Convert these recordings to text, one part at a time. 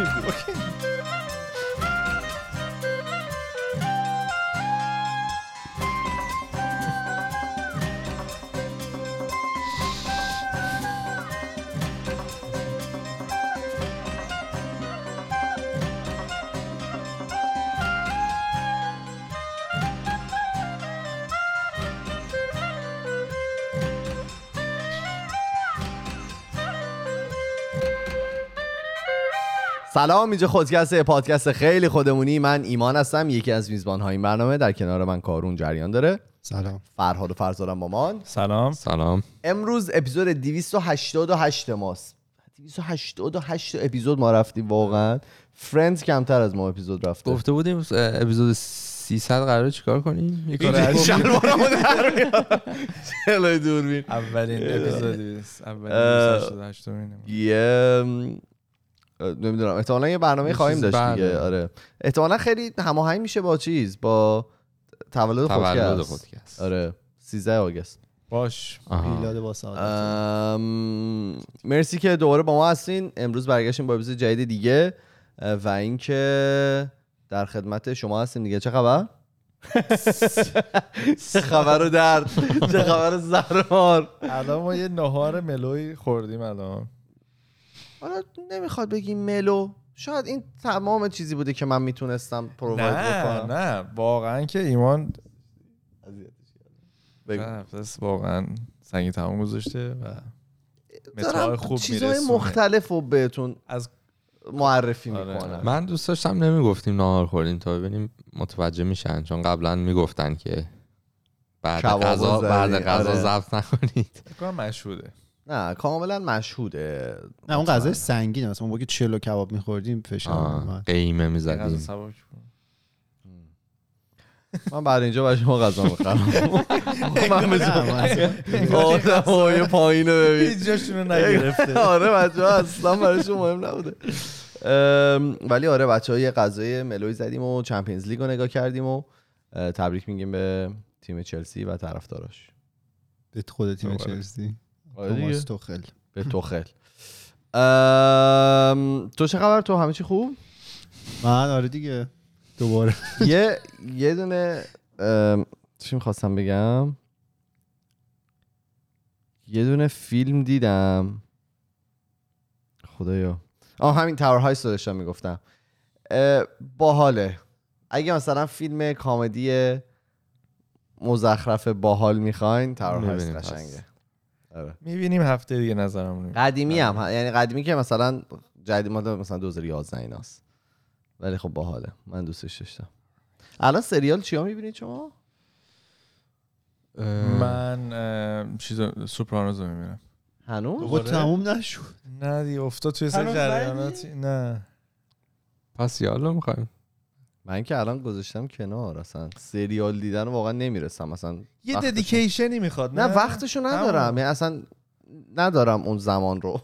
okay. سلام اینجا خودکست پادکست خیلی خودمونی. من ایمان هستم یکی از میزبان های این برنامه. در کنار من کارون جریان داره. سلام. فرهاد و فرزادم مامان سلام. سلام. امروز اپیزود 288 ماست. 288 اپیزود ما رفتیم واقعا. فرندز کمتر از ما اپیزود رفته. گفته بودیم اپیزود 300 قراره چیکار کنیم؟ یه کار. شلوارمو در. جلوی دوربین. اولین اپیزودی اولین اه، 288 مینه. یه نمی‌دونم. احتمالا یه برنامه خواهیم داشت دیگه. بعد. آره. احتمالا خیلی هماهنگ میشه با چیز با تولد تولد خودکست آره. 13 آگست. باش. میلاد با سعادت. ام، مرسی که دوباره با ما هستین. امروز برگشتیم با اپیزود جدید دیگه. و اینکه در خدمت شما هستیم دیگه. چه خبر؟ چه خبر و درد؟ چه خبر زرمار الان ما یه نهار ملوی خوردیم الان. حالا نمی‌خواد بگیم ملو شاید این تمام چیزی بوده که من می‌تونستم پروواید نه بکنم نه واقعا که ایمان. نفس واقعا سنگی تمام گذاشته و دارم خوب چیزهای میرسونه مختلف رو بهتون از معرفی آره. می‌کنم من دوست داشتم نمی‌گفتیم نهار خوردیم تا ببینیم متوجه میشن چون قبلا می‌گفتن که بعد غذا. بعد غذا آره. ضبط نکنید فکر مشهوده نه کاملا مشهوده. نه اون غذای سنگین مثلا ما که چلو کباب میخوردیم فشار. قیمه می‌زدیم. من بعد اینجا برای شما غذا می‌خرم. آدم های پایین رو ببین. هیچ جاشون رو نگرفته. آره بچه ها اصلا برایشون مهم نبوده. ولی آره بچه ها یه غذای ملوی زدیم و چمپیونز لیگ رو نگاه کردیم و تبریک میگیم به تیم چلسی و طرفداراش. به خود تیم. چلسی. توماس توخل. به توخل. تو چه خبر؟ تو همه چی خوب؟ من آره دیگه. دوباره. یه یه دونه چی می‌خواستم بگم؟ یه دونه فیلم دیدم. خدایا. آه همین تاور رو داشتم می‌گفتم. باحاله. اگه مثلا فیلم کامدی مزخرف باحال می‌خواین تاور پس. قشنگه. آره. می‌بینیم هفته دیگه نظرمون قدیمی هم یعنی قدیمی که مثلا جدید مال مثلا 2011 ایناست. ولی خب باحاله. من دوستش داشتم. الان سریال چیا می‌بینید شما؟ من چیز سوپرانوز رو می‌بینم. هنوز؟ بابا دوباره؟ تموم نشد. نه دیگه افتاد توی سر جریاناتی. نه. پس یالا می‌خوایم. من که الان گذاشتم کنار اصلا سریال دیدن واقعا نمی‌رسم. مثلا یه ددیکیشنی می‌خواد نه وقتشو ندارم. یعنی اصلا ندارم اون زمان رو.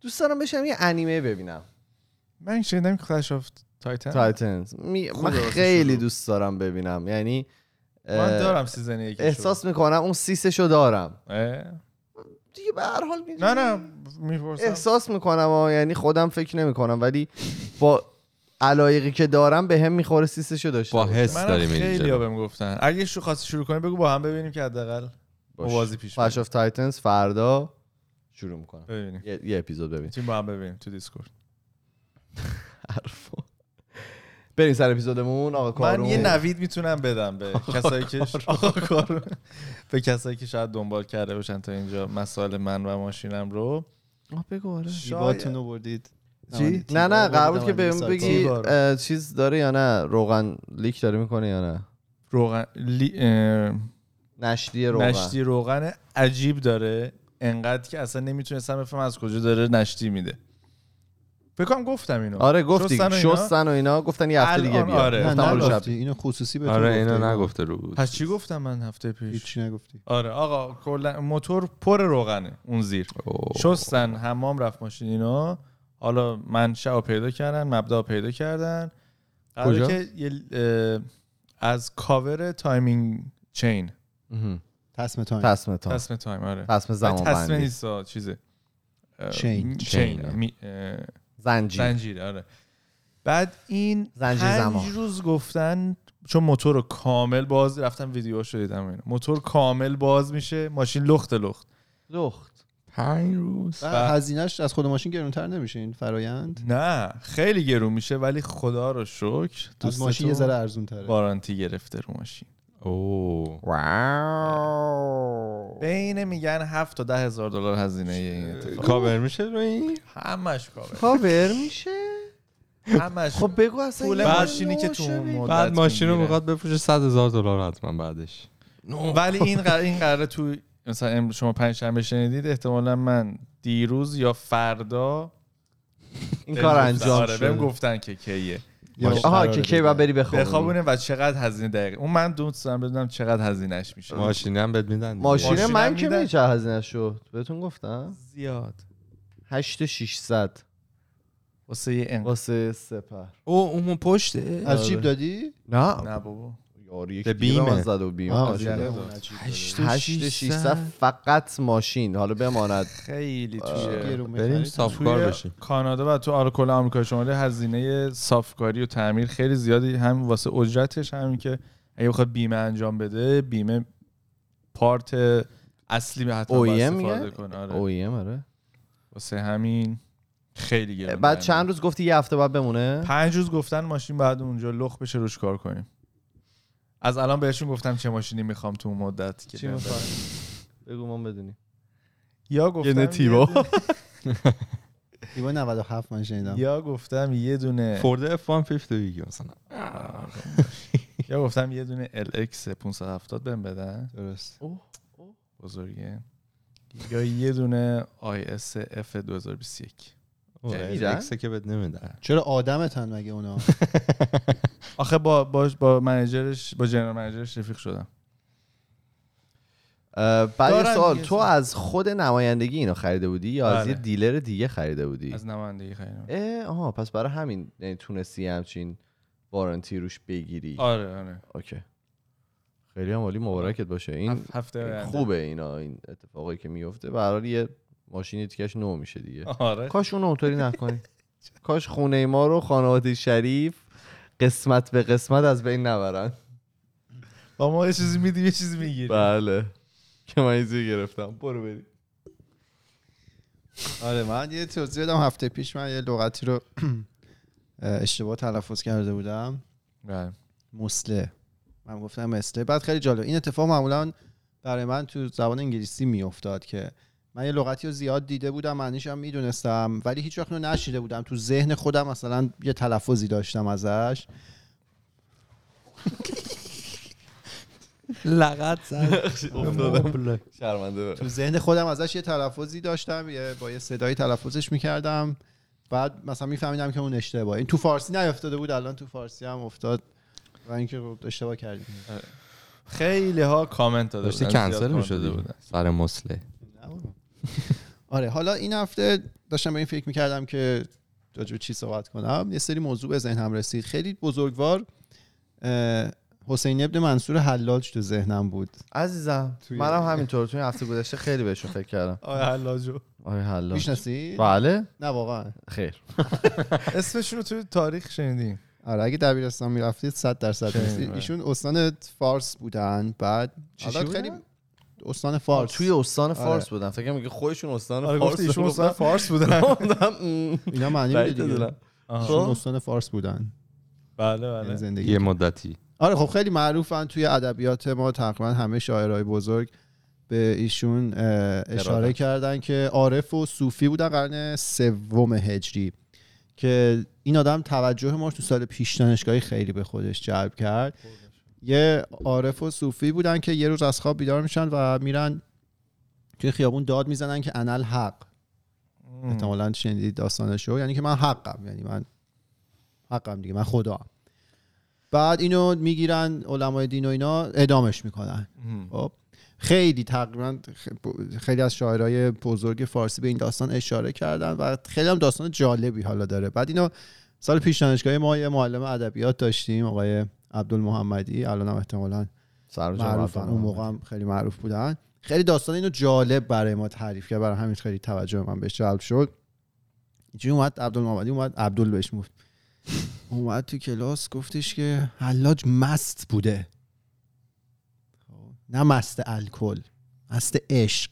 دوست دارم بشم یه انیمه ببینم. من شنیدم که کلش آف تایتن تایتنز می... من خیلی. دوست دارم ببینم. یعنی من دارم سیزن یکی احساس می‌کنم اون سیسشو دارم. اه؟ دیگه به هر حال نه نه می‌پرسم. احساس می‌کنم و یعنی خودم فکر نمی‌کنم. ولی با علایقی که دارم به هم می‌خوره سیسشو داشته با. حس من داری میری خیلی. ها بهم گفتن. اگه شو خواستی شروع کنی بگو با هم ببینیم که حداقل باش. موازی پیش فلش آف تایتنز فردا شروع می‌کنم. ببینیم. یه, یه اپیزود ببین می‌تونیم با هم ببینیم تو دیسکورد. حرفا. بریم سر اپیزودمون. آقا من کارون. یه نوید می‌تونم بدم به کسایی که آقا کارون. به کسایی که شاید دنبال کرده باشن تا اینجا مسائل من و ماشینم رو. آه، بگو آره. شیباتون رو بردید. چی؟ نه نه قرار بود که بهم. بگی چیز داره یا نه؟ روغن لیک داره می‌کنه یا نه؟ روغن لی... اه، نشتی روغن. نشتی روغن عجیب داره. انقدر که اصلا نمی‌تونستم بفهم از کجا داره نشتی میده. فکر کنم گفتم اینو. آره گفتی. شستن و اینا؟ شستن و اینا. گفتن یه هفته دیگه بیا آره. نه گفتم برو شب. اینو خصوصی به آره اینو نگفته رو بود. پس چی گفتم من هفته پیش؟ هیچی نگفتی. آره آقا کلا موتور پر روغنه اون زیر. اوه. شستن حمام رفت ماشین اینا حالا منشأ رو پیدا کردن مبدا پیدا کردن. کجا؟ که از cover timing chain. تسمه تایم. تسمه تا تسمه تایم آره. تسمه زمان بندی نیست آه، چیزه. chain. chain. زنجیر. زنجیر آره. بعد این زنجیر پنج زمان. روز گفتن چون موتور رو کامل باز رفتم ویدیوهاشو دیدم اینو موتور کامل باز میشه ماشین لخت لخت. لخت. پنج روز. و هزینهش از خود ماشین گرونتر نمیشه این فرایند؟ نه خیلی گرون میشه ولی خدا رو شکر از ماشین یه ذره ارزون تره وارانتی گرفته رو ماشین. اوه. واو. بین میگن 7 تا ده هزار دلار هزینه این اتفاق. کاور میشه رو این؟ همش کابه کاور میشه؟ همش. خب بگو اصلا پول این ماشینی که تو. مدت بعد ماشین رو. می‌خواد بفروشه 100 هزار دلار حتما بعدش. ولی این قرار این قراره تو مثلا امروز شما پنج شنبه شنیدید احتمالا من دیروز یا فردا این بهم کار. انجام آره بهم شد گفتن که کیه. آها که کی. باید بری بخوابونی. بخوابونه و چقدر هزینه دقیق اون من دوست دارم بدونم چقدر هزینهش میشه. ماشینی هم بهت میدن. ماشین ماشینم من که میدن. می چه هزینه شد؟ بهتون گفتم؟ زیاد. 8600 واسه یه انقدر. واسه سپر. او اون پشته؟ از جیب آره. دادی؟ نه نه. بابا. یاری یک به بیمه. زد و بیمه آه، ماشین. عجله. اون از جیب داده. 8600 فقط ماشین حالا بماند خیلی توی گرون بریم. صافکار توی بشیم کانادا و تو آره کل آمریکا شمالی هزینه صافکاری و تعمیر خیلی زیادی هم واسه اجرتش همین که اگه بخواد بیمه انجام بده بیمه پارت اصلی به حتما OEM استفاده؟ کنه آره. اویم آره واسه همین خیلی گرونه بعد چند روز گفتی یه هفته بعد بمونه پنج روز گفتن ماشین بعد اونجا لخ بشه روش کار کنیم از الان بهشون گفتم چه ماشینی می‌خوام تو اون مدت که چی؟ بدن. بگو ما بدونیم. یا گفتم یه تیبا. ایوا 97 من شنیدم. یا گفتم یه دونه فورد اف 150 دیگه مثلا. یا گفتم یه دونه LX 570 بهم بدن. درست. بزرگه. یا یه دونه IS F 2021 میدن؟ اکسه که بهت نمیدن. چرا آدمتن مگه اونا؟ آخه با با با منیجرش با جنرال منیجرش رفیق شدم. بعد سوال تو. از خود نمایندگی اینو خریده بودی یا از بله. یه دیلر دیگه خریده بودی؟ از نمایندگی خریدم. اه آها پس برای همین یعنی تونستی همچین وارنتی روش بگیری. آره آره. اوکی. خیلی هم عالی مبارکت باشه. این هف- هفته. خوبه اینا این اتفاقی که میفته. به یه ماشینی دیگهش نو میشه دیگه. آره. کاش اونو اونطوری نکنی. کاش خونه ما رو خانواده شریف قسمت به قسمت از بین نبرن. با ما یه چیزی میدیم یه چیزی می‌گیریم بله. که من ایزی گرفتم. برو بریم. آره من یه توضیح بدم. هفته پیش من یه لغتی رو اشتباه تلفظ کرده بودم. بله. مسله. من گفتم مسله. بعد خیلی جالب. این اتفاق معمولا برای من تو زبان انگلیسی میافتاد که من یه لغتی رو زیاد دیده بودم معنیش هم می‌دونستم ولی هیچ وقت نشیده بودم. تو ذهن خودم مثلا یه تلفظی داشتم ازش. لغت شرمنده تو ذهن خودم ازش یه تلفظی داشتم یه با یه صدایی تلفظش می‌کردم. بعد مثلا میفهمیدم که اون اشتباه این تو فارسی نیافتاده بود الان تو فارسی هم افتاد. و اینکه اشتباه کردیم. خیلی ها کامنت داده بودن، کنسل می‌شده کامنت بود. سر مسله. آره حالا این هفته داشتم به این فکر می‌کردم که راجع چی صحبت کنم. یه سری موضوع به ذهنم رسید. خیلی بزرگوار حسین ابن منصور حلاج تو ذهنم بود. عزیزم منم همینطور. توی هفته گذشته خیلی بهشون فکر کردم. آیا حلاجو آره حالا می‌شناسی؟ بله. نه واقعا. خیر. اسمشون رو توی تاریخ شنیدیم. آره اگه دبیرستان می‌رفتید 100 درصد. آره. ایشون استان فارس بودن بعد خیلی؟ استان فارس. توی استان آره. فارس بودن. فکر میگه خودشون استان آره فارس ایشون بودن. استان فارس بودن. اینا معنی میده دیگه. بدونم. ایشون خب. استان فارس بودن. بله یعنی بله زندگی. یه مدتی. آره خب خیلی معروفن توی ادبیات ما. تقریبا همه شاعرای بزرگ به ایشون اشاره. کردن که عارف و صوفی بودن قرن سوم هجری. که این آدم توجه ما تو سال پیش دانشگاهی خیلی به خودش جلب کرد. یه عارف و صوفی بودن که یه روز از خواب بیدار میشن و میرن توی خیابون داد می‌زنن که انل حق. احتمالا شنیدید داستانشو یعنی که من حقم. یعنی من حقم دیگه. من خدا بعد اینو می‌گیرن علمای دین و اینا ادامش می‌کنن. خب. خیلی تقریبا خیلی از شاعرای بزرگ فارسی به این داستان اشاره کردن و خیلی هم داستان جالبی حالا داره. بعد اینو سال پیش دانشگاه ما یه معلم ادبیات داشتیم آقای عبدالمحمدی الان هم احتمالاً رفتم. اون موقع هم خیلی معروف بودن. خیلی داستان اینو جالب برای ما تعریف کرد برای همین خیلی توجه من بهش جلب شد. اینجوری اومد؟ عبدالمحمدی اومد عبدال بهش گفت. اومد تو کلاس گفتش که حلاج مست بوده. خب، نه مست الکل مست عشق.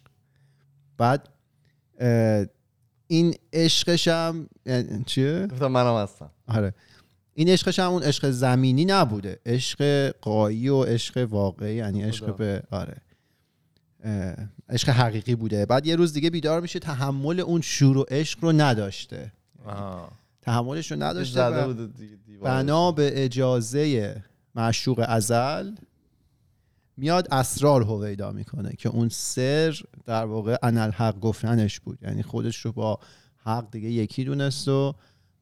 بعد این عشقش هم یعنی چیه؟ گفتم منم هستم. آره. این عشقش هم اون عشق زمینی نبوده عشق قایی و عشق واقعی یعنی عشق. به آره عشق حقیقی بوده بعد یه روز دیگه بیدار میشه تحمل اون شور و عشق رو نداشته آه. تحملش رو نداشته. بنا به اجازه معشوق ازل میاد اسرار هویدا می‌کنه که اون سر در واقع انالحق گفتنش بود یعنی خودش رو با حق دیگه یکی دونست و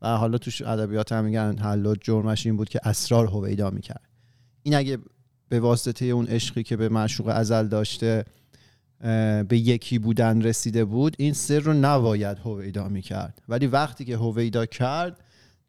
و حالا توش ادبیات هم میگن حلاج جرمش این بود که اسرار هویدا می‌کرد. این اگه به واسطه اون عشقی که به معشوق ازل داشته به یکی بودن رسیده بود این سر رو نباید هویدا می‌کرد. ولی وقتی که هویدا کرد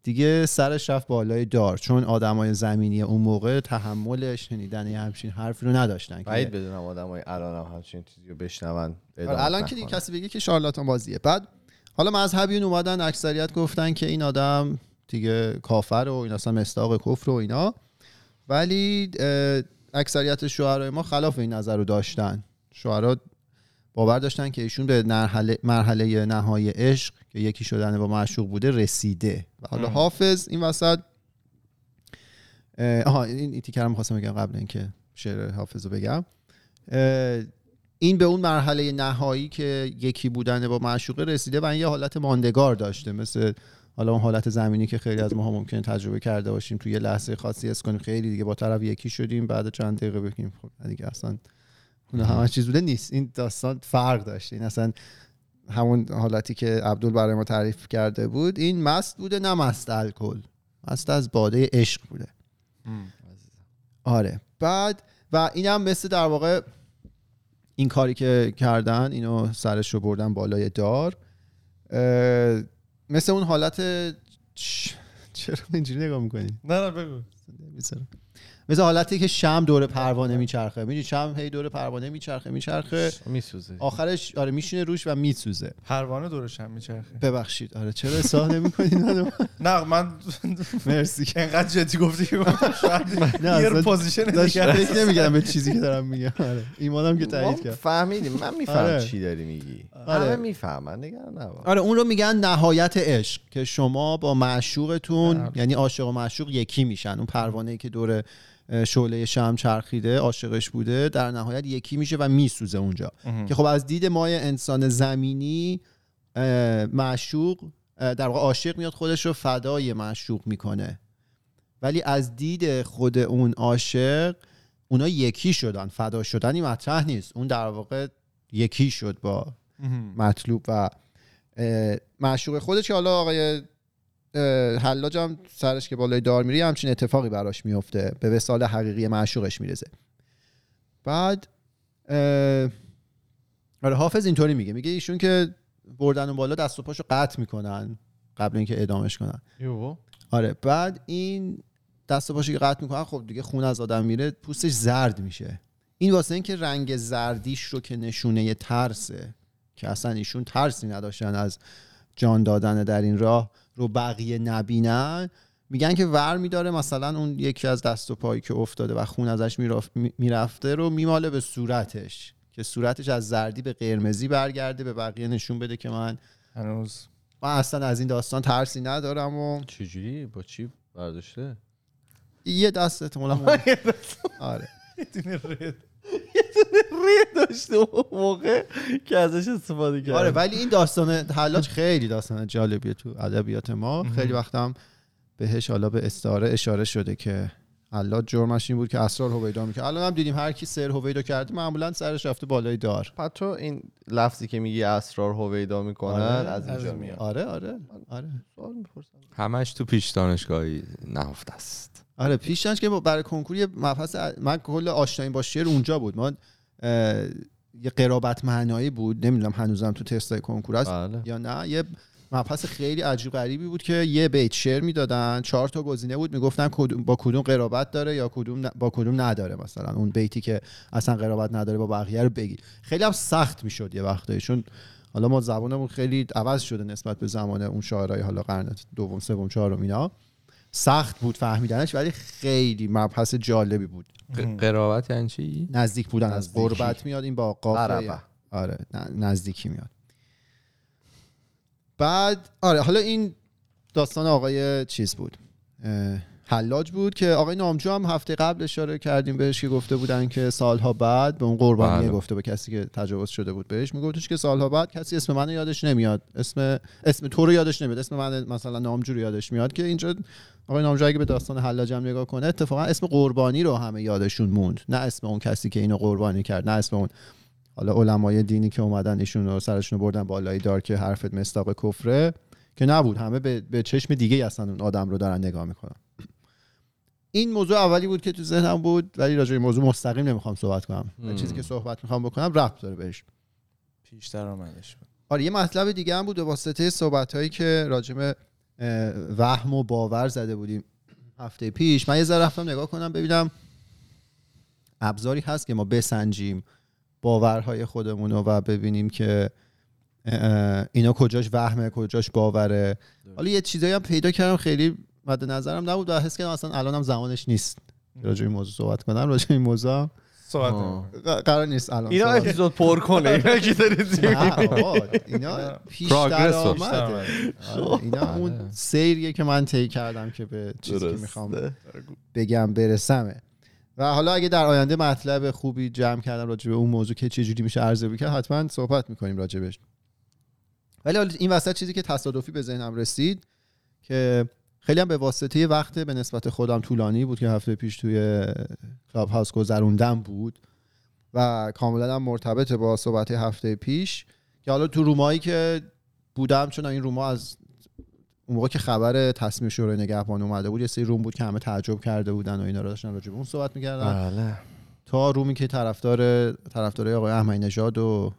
دیگه سرش رفت بالای دار. چون آدمای زمینی اون موقع تحمل شنیدن همچین حرفی رو نداشتن که- بعید بدونم آدمای الان هم همچین چیزی رو بشنون الان که دیگه کسی بگه که شارلاتان بازیه. بعد حالا مذهبیون اومدن اکثریت گفتن که این آدم دیگه کافر و این اصلا مستاق کفر و اینا. ولی اکثریت شوهرای ما خلاف این نظر رو داشتن. شوهرا باور داشتن که ایشون به مرحله, مرحله نهایی عشق که یکی شدن با معشوق بوده رسیده. و حالا. حافظ این وسط آها این این تیکر هم خواستم بگم قبل اینکه شعر حافظ رو بگم. این به اون مرحله نهایی که یکی بودن با معشوقه رسیده و این یه حالت ماندگار داشته. مثل حالا اون حالت زمینی که خیلی از ما ممکنه تجربه کرده باشیم. توی یه لحظه خاصی اس کنیم خیلی دیگه با طرف یکی شدیم بعد چند دقیقه بگیم خب دیگه اصلا اون همه چیز بوده نیست. این داستان فرق داشته. این اصلا همون حالتی که عبدال برای ما تعریف کرده بود این مست بوده نه مست الکل. مست از باده عشق بوده. آره. بعد و اینم مثل در واقع این کاری که کردن اینو سرش رو بردن بالای دار. مثل اون حالت چرا اینجوری نگاه می‌کنی؟ نه نه بگو. مثل حالتی که شم دور پروانه میچرخه. می‌دونی شم هی دور پروانه میچرخه میچرخه. میسوزه. آخرش آره میشینه روش و میسوزه. پروانه دورش هم میچرخه. ببخشید. آره چرا اصلاح نمی‌کنی نه من مرسی. که انقدر جدی گفتی که نه، position دیگه نمیگم به چیزی که دارم میگم. آره ایمانم که تایید کرد. فهمیدیم. من می‌فهمم آره. چی داری میگی. آره. همه می‌فهمن نگران نباش آره اون رو میگن نهایت عشق که شما با معشوقتون آره. یعنی عاشق و معشوق یکی میشن. اون پروانه ای که دور شعله شمع چرخیده عاشقش بوده در نهایت یکی میشه و میسوزه اونجا. که خب از دید ما انسان زمینی معشوق در واقع عاشق میاد خودش رو فدای معشوق می‌کنه. ولی از دید خود اون عاشق اونا یکی شدن فدا شدنی مطرح نیست. اون در واقع یکی شد با مطلوب و معشوق خودش که حالا آقای حلاج هم سرش که بالای دار میری همچین اتفاقی براش میفته. به وسال حقیقی معشوقش می‌رسه. بعد آره حافظ اینطوری میگه. میگه ایشون که بردن اون بالا دست و پاشو قطع می‌کنن قبل اینکه ادامش کنن. یو. آره بعد این دست و پاشو که قطع می‌کنن خب دیگه خون از آدم میره پوستش زرد میشه. این واسه اینکه رنگ زردیش رو که نشونه ترسه که اصلا ایشون ترسی نداشتن از جان دادن در این راه. رو بقیه نبینن میگن که ور میداره مثلا اون یکی از دست و پایی که افتاده و خون ازش میرف- می- می‌رفته رو میماله به صورتش که صورتش از زردی به قرمزی برگرده به بقیه نشون بده که من هنوز من اصلا از این داستان ترسی ندارم و چجوری؟ با چی برداشته؟ یه دست احتمالا آره. ری داشته اون موقع که ازش استفاده کرد آره ولی این داستان حلاج خیلی داستان جالبیه تو ادبیات ما. خیلی وقتم بهش حالا به استعاره اشاره شده که حلاج جرمش این بود که اسرار هویدا می‌کنه الان هم دیدیم هر کی سر هویدا کرده معمولا سرش رفته بالای دار. پس تو این لفظی که میگی اسرار هویدا می‌کنن آره، از اینجا از میاد. آره آره آره. سوال می‌پرسم. همش تو پیش دانشگاهی نهفته است. آره پیشنش که برای کنکور یه مبحث من کل آشنایی با شعر اونجا بود. ما یه قرابت معنایی بود. نمی‌دونم هنوزم تو تستای کنکور هست بله. یا نه. یه مبحث خیلی عجیب غریبی بود که یه بیت شعر می‌دادن. چهار تا گزینه بود. می‌گفتن با کدوم قرابت داره یا کدوم با کدوم نداره مثلا. اون بیتی که اصلا قرابت نداره با بقیه رو بگی خیلی هم سخت می‌شد یه وقتایی. چون حالا ما زبانمون خیلی عوض شده نسبت به زمان اون شاعرای حالا قرن دوم سوم چهارم اینا. سخت بود فهمیدنش ولی خیلی مبحث جالبی بود. قرابت یعنی چی؟ نزدیک بودن از. قربت میاد این با قربه. آره نزدیکی میاد. بعد آره حالا این داستان آقای چیز بود. حلاج بود که آقای نامجو هم هفته قبل اشاره کردیم بهش که گفته بودن که سالها بعد به اون قربانی بله. گفته به کسی که تجاوز شده بود بهش. میگفتش که سالها بعد کسی اسم من یادش نمیاد. اسم اسم تو رو یادش نمیاد. اسم من مثلا نامجو رو یادش میاد که اینجا آقای نامجو اگه به داستان حلاج هم نگاه کنه اتفاقا اسم قربانی رو همه یادشون موند. نه اسم اون کسی که اینو قربانی کرد نه اسم اون حالا علمای دینی که اومدن ایشون رو سرشون رو بردن بالای دار که حرفت مستاق کفره که نبود. همه به, به چشم دیگه اصلا اون آدم رو دارن نگاه می‌کنن. این موضوع اولی بود که تو ذهنم بود ولی راجع به این موضوع مستقیم نمی‌خوام صحبت کنم. مم. چیزی که صحبت می‌خوام بکنم ربط داره بهش. پیشتر آمدش بود. آره یه مطلب دیگه هم بود به واسطه صحبت هایی که راجب اه، وهم و باور زده بودیم هفته پیش. من یه ذره رفتم نگاه کنم ببینم ابزاری هست که ما بسنجیم باورهای خودمون رو و ببینیم که اینا کجاش وهمه کجاش باوره. حالا یه چیزایی هم پیدا کردم خیلی مد نظرم نبود و حس کردم اصلا الانم زمانش نیست. راجع به این موضوع صحبت کنم راجع به این موضوع صحبت قرار نیست الان اینا اپیزود پر کنه. اینا که دارید اینا Progress رو. آمده آره، اینا بله. اون سیریه که من طی کردم که به چیزی که. می‌خوام بگم برسمه. و حالا اگه در آینده مطلب خوبی جمع کردم راجع به اون موضوع که چه جوری میشه ارزیابی کرد حتما صحبت می‌کنیم راجبش ولی این وسط چیزی که تصادفی به ذهنم رسید که خیلی هم به واسطه وقت به نسبت خودم طولانی بود که هفته پیش توی کلاب هاوس گذروندم بود و کاملا هم مرتبط با صحبت هفته پیش که حالا تو رومایی که بودم چون این روما از اون موقع که خبر تصمیم شورای نگهبان اومده بود یه سری روم بود که همه تعجب کرده بودن و اینا رو داشتن راجع به اون صحبت می‌کردن. بله. تا رومی که طرفدار طرفدارای آقای احمدی نژاد و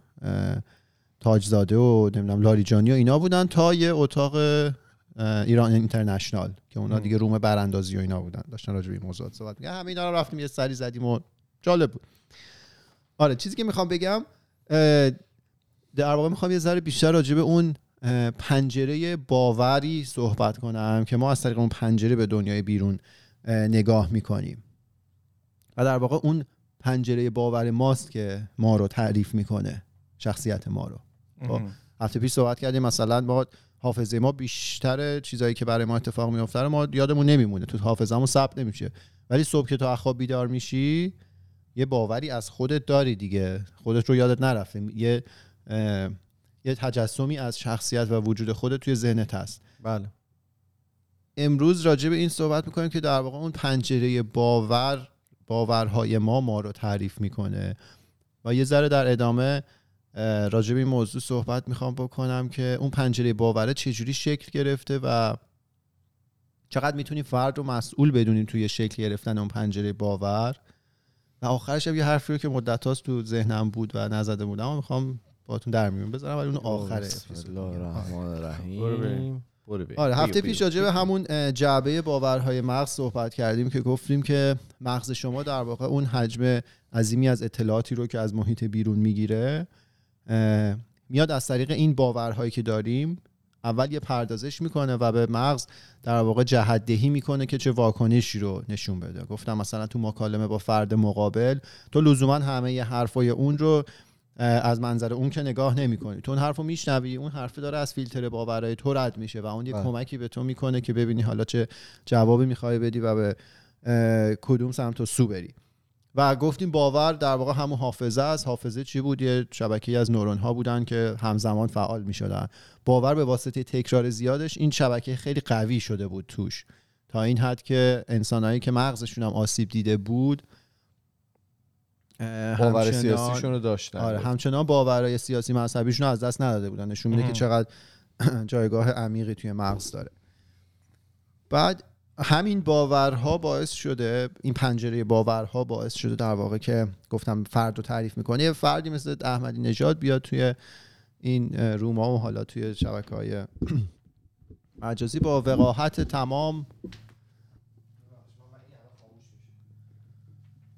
تاجزاده و نمی‌دونم لاریجانی و اینا بودن تا یه اتاق ایران اینترنشنال که اونا. دیگه روم براندازی و اینا بودن. داشتن راجع به این موضوعات صحبت می‌کردن. همه اینا رو رفتیم یه سری زدیم و جالب بود. آره چیزی که می‌خوام بگم در واقع می‌خوام یه ذره بیشتر راجع به اون پنجره باوری صحبت کنم که ما از طریق اون پنجره به دنیای بیرون اه، نگاه می‌کنیم. و در واقع اون پنجره باور ماست که ما رو تعریف می‌کنه شخصیت ما رو. خب. هفته پیش صحبت کردیم مثلا ما حافظه ما بیشتر چیزایی که برای ما اتفاق میفته رو ما یادمون نمیمونه. تو حافظه‌مون ثبت نمیشه. ولی صبح که تو از خواب بیدار میشی یه باوری از خودت داری دیگه. خودت رو یادت نرفته. یه یه تجسمی از شخصیت و وجود خودت توی ذهنت هست. بله. امروز راجع به این صحبت می‌کنیم که در واقع اون پنجره باور باورهای ما ما رو تعریف می‌کنه. و یه ذره در ادامه راجع به این موضوع صحبت می‌خوام بکنم که اون پنجره باوره چجوری شکل گرفته و چقدر می‌تونیم فرد رو مسئول بدونیم توی شکل گرفتن اون پنجره باور و آخرش هم یه حرفی رو که مدت هاست تو ذهنم بود و نزده بودم و می‌خوام باتون در میون بذارم ولی اون آخره. الرحمن. آره هفته. پیش راجع به همون جعبه باورهای مغز صحبت کردیم که گفتیم که مغز شما در واقع اون حجم عظیمی از اطلاعاتی رو که از محیط بیرون می‌گیره میاد از طریق این باورهایی که داریم اول یه پردازش می‌کنه و به مغز در واقع جهت دهی می‌کنه که چه واکنشی رو نشون بده. گفتم مثلا تو مکالمه با فرد مقابل تو لزوما همه ی حرفای اون رو از منظر اون که نگاه نمی‌کنی. تو اون حرف رو میشنوی اون حرف داره از فیلتر باورهای تو رد میشه و اون یه بله. کمکی به تو می‌کنه که ببینی حالا چه جوابی می‌خوای بدی و به کدوم سمت و سو بری. و گفتیم باور در واقع همون حافظه است. حافظه چی بود؟ یه شبکه از نورون ها بودن که همزمان فعال می‌شدن. باور به واسطه تکرار زیادش این شبکه خیلی قوی شده بود توش. تا این حد که انسانهایی که مغزشون هم آسیب دیده بود باور همچنان- سیاسیشون رو داشتن. آره همچنان باورهای سیاسی مذهبیشون رو از دست نداده بودن. نشون میده که. چقدر جایگاه عمیقی توی مغز داره. بعد همین باورها باعث شده این پنجره باورها باعث شده در واقع که گفتم فرد رو تعریف می‌کنه. یه فردی مثل احمدی نژاد بیاد توی این روما و حالا توی شبکه های مجازی با وقاحت تمام.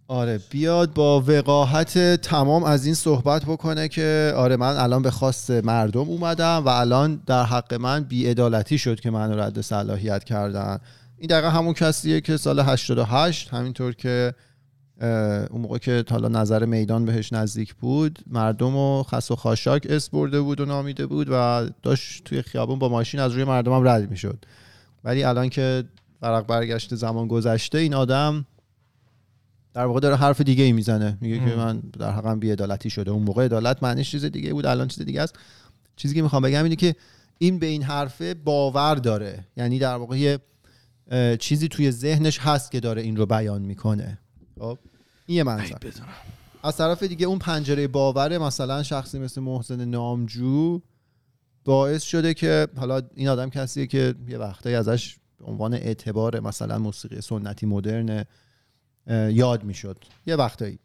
آره بیاد با وقاحت تمام از این صحبت بکنه که آره من الان به خواست مردم اومدم و الان در حق من بیعدالتی شد که من رد صلاحیت کردن. این دقیقا همون کسیه که سال 88 همینطور که اون موقع که حالا نظر میدان بهش نزدیک بود مردم و خس و خاشاک اس برده بود و نامیده بود و داشت توی خیابون با ماشین از روی مردم هم رد می‌شد. ولی الان که ورق برگشته زمان گذشته این آدم در واقع داره حرف دیگه ای می‌زنه. میگه که من در حقم بی‌عدالتی شده. اون موقع عدالت معنیش چیز دیگه بود الان چیز دیگه است. چیزی که می‌خوام بگم اینه که این به این حرفه باور داره. یعنی در واقع چیزی توی ذهنش هست که داره این رو بیان می‌کنه. خب این یه منظر. از طرف دیگه اون پنجره باوره مثلا شخصی مثل محسن نامجو باعث شده که حالا این آدم کسیه که یه وقتایی ازش به عنوان اعتبار مثلا موسیقی سنتی مدرن یاد می‌شد. یه وقتایی.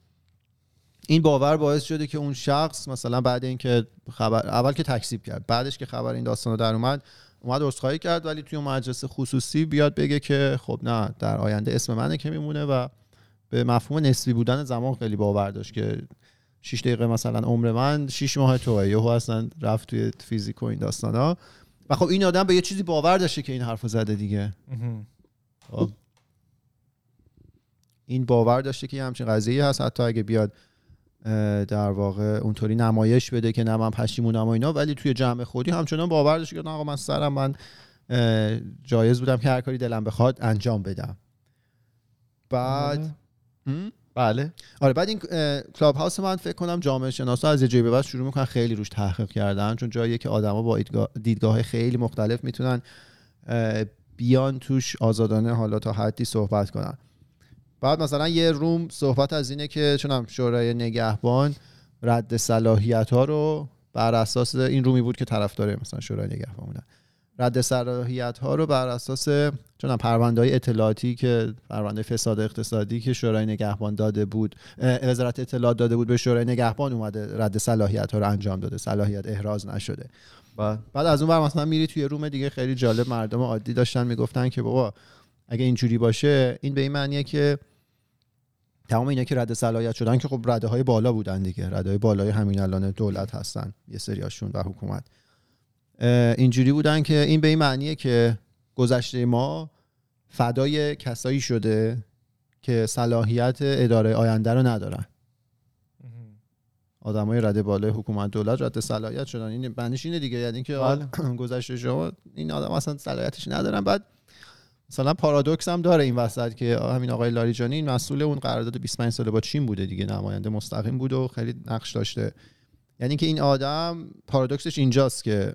این باور باعث شده که اون شخص مثلا بعد اینکه خبر اول که تکذیب کرد بعدش که خبر این داستان رو در اومد اومد عذرخواهی کرد ولی توی مجلس خصوصی بیاد بگه که خب نه در آینده اسم منه که میمونه و به مفهوم نسبی بودن زمان خیلی باور داشت که 6 دقیقه مثلا عمر من 6 ماه توه. یهو اصلا رفت توی فیزیک و این داستانا و خب این آدم به یه چیزی باور داشته که این حرفو زده دیگه. خب. این باور داشته که یه همچین قضیه هست حتی اگه بیاد در واقع اونطوری نمایش بده که نه من پشیمونم و اینا ولی توی جمع خودی همچنان باور داشته که نه آقا من سرم من جایز بودم که هر کاری دلم بخواد انجام بدم. بعد هم؟ بله. آره بعد این کلاب هاوس من فکر کنم جامعه شناسا از یه جایی به بعد شروع می‌کنن خیلی روش تحقیق کردن چون جاییه که آدما با دیدگاه, خیلی مختلف می‌تونن بیان توش آزادانه حالا تا حدی صحبت کنن. بعد مثلا یه روم صحبت از اینه که چونم شورای نگهبان رد صلاحیت ها رو بر اساس این رومی بود که طرفدار مثلا شورای نگهبان بودن. رد صلاحیت ها رو بر اساس چون پرونده های اطلاعاتی که پرونده فساد اقتصادی که شورای نگهبان داده بود وزارت اطلاعات داده بود به شورای نگهبان اومده رد صلاحیت ها رو انجام داده صلاحیت احراز نشده. بعد؟ بعد از اون بر مثلا میری توی روم دیگه خیلی جالب مردم عادی داشتن می‌گفتن که بابا اگه اینجوری باشه این به این معنیه که تمام اینا که رد صلاحیت شدن که خب رده های بالا بودن دیگه. رده های بالای همین الان دولت هستن یه سریاشون و حکومت. اینجوری بودن که این به این معنیه که گذشته ما فدای کسایی شده که صلاحیت اداره آینده رو ندارن. آدمای رده بالای حکومت دولت رد صلاحیت شدن. این معنیش اینه دیگه. یعنی که آقا گذشته شما این آدم اصلا صلاحیتش ندارن. بعد مثلا پارادوکس هم داره این وسط که همین آقای لاریجانی این مسئول اون قرارداد 25 ساله با چین بوده دیگه نماینده مستقیم بود و خیلی نقش داشته. یعنی که این آدم پارادوکسش اینجاست که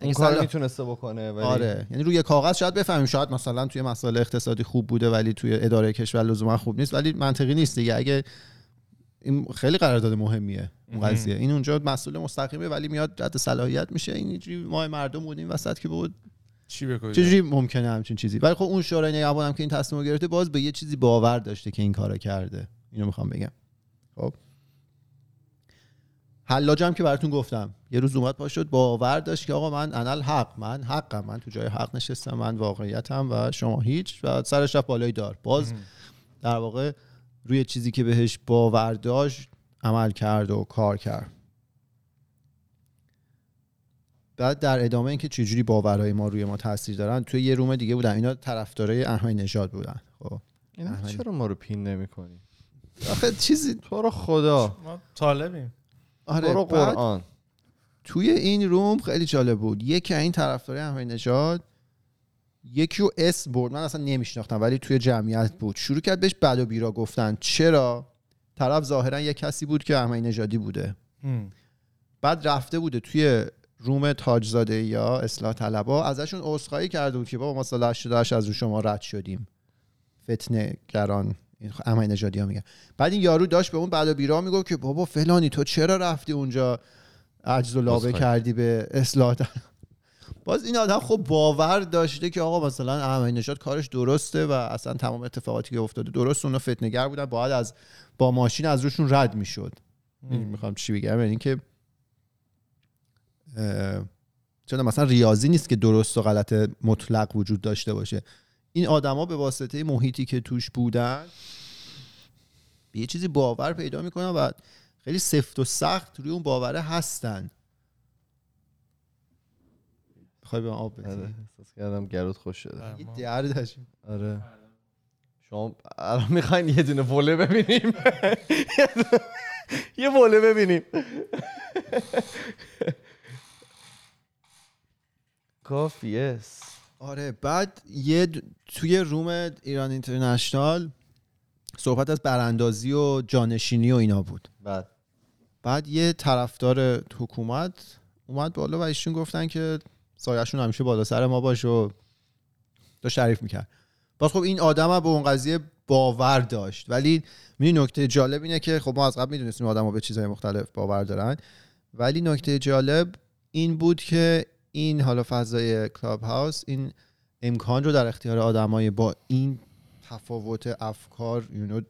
این کار می‌تونسته بکنه ولی آره. یعنی روی کاغذ شاید بفهمیم شاید مثلا توی مسائل اقتصادی خوب بوده ولی توی اداره کشور لزوما خوب نیست ولی منطقی نیست دیگه. اگه این خیلی قرارداد مهمیه اون. قضیه. این اونجا مسئول مستقیمه ولی میاد رد صلاحیت میشه. این اینجوری ما مردم بودیم وسط که بود. چی بکنید چجوری ممکنه همچین چیزی؟ ولی خب اون شورای نگهبان هم که این تصمیم رو گرفته باز به یه چیزی باور داشته که این کارو کرده. اینو می‌خوام بگم. خب. حلاج هم که براتون گفتم. یه روز اومد پا شد باور داشت که آقا من انال حق من حقم من تو جای حق نشستم من واقعیتم و شما هیچ و سرش رفت بالای دار. باز در واقع روی چیزی که بهش باور داشت عمل کرد و کار کرد. بعد در ادامه اینکه چجوری باورهای ما روی ما تاثیر دارن توی یه روم دیگه بودن. اینا طرفدارای احمدی نژاد بودن. خب. اینا. چرا ما رو پین نمی‌کنی؟ آخه چیزی تو رو خدا. ما طالبیم. آره تو رو بعد قرآن. توی این روم خیلی جالب بود. یکی این طرفدار احمدی نژاد یکی رو اسم برد. من اصلا نمیشناختم ولی توی جمعیت بود. شروع کرد بهش بد و بیرا گفتن. چرا؟ طرف ظاهرا یه کسی بود که احمدی نژادی بوده. بعد رفته بوده توی روم تاجزاده یا اصلاح طلبا ازشون عذرخواهی کرده بود که بابا ما سال 88 از رو شما رد شدیم. فتنه گران این احمدی نژادی ها میگن. بعد این یارو داشت به اون بعد و بیرا می‌گفت که بابا فلانی تو چرا رفتی اونجا عجز و لابه. کردی به اصلاح طلب؟ باز این آدم خب باور داشته که آقا مثلا احمدی نژاد کارش درسته و اصلا تمام اتفاقاتی که افتاده درست اونا فتنه‌گر بودن. باید از با ماشین از روشون رد می‌شد. می‌خوام چی بگم؟ یعنی که چون مثلا ریاضی نیست که درست و غلط مطلق وجود داشته باشه. این آدما به واسطه محیطی که توش بودن به یه چیزی باور پیدا می‌کنن و خیلی سفت و سخت روی اون باوره هستن. می‌خوای به من آب آره بدی احساس کردم گرود خوش شده. یه درد داشتیم آره. شما الان می‌خواین یه دونه وله ببینیم؟ یه وله ببینیم. کافی است آره بعد یه د- توی روم ایران اینترنشنال صحبت از براندازی و جانشینی و اینا بود. بعد؟ بعد یه طرفدار حکومت اومد بالا و ایشون گفتن که سایهشون همیشه بالا سر ما باش و داشت تعریف می‌کرد. باز خب این آدم هم به اون قضیه باور داشت. ولی می نکته جالب اینه که خب ما از قبل می‌دونستیم آدم ها به چیزهای مختلف باور دارن. ولی نکته جالب این بود که این حالا فضای کلاب هاوس این امکان رو در اختیار آدمای با این تفاوت افکار یونو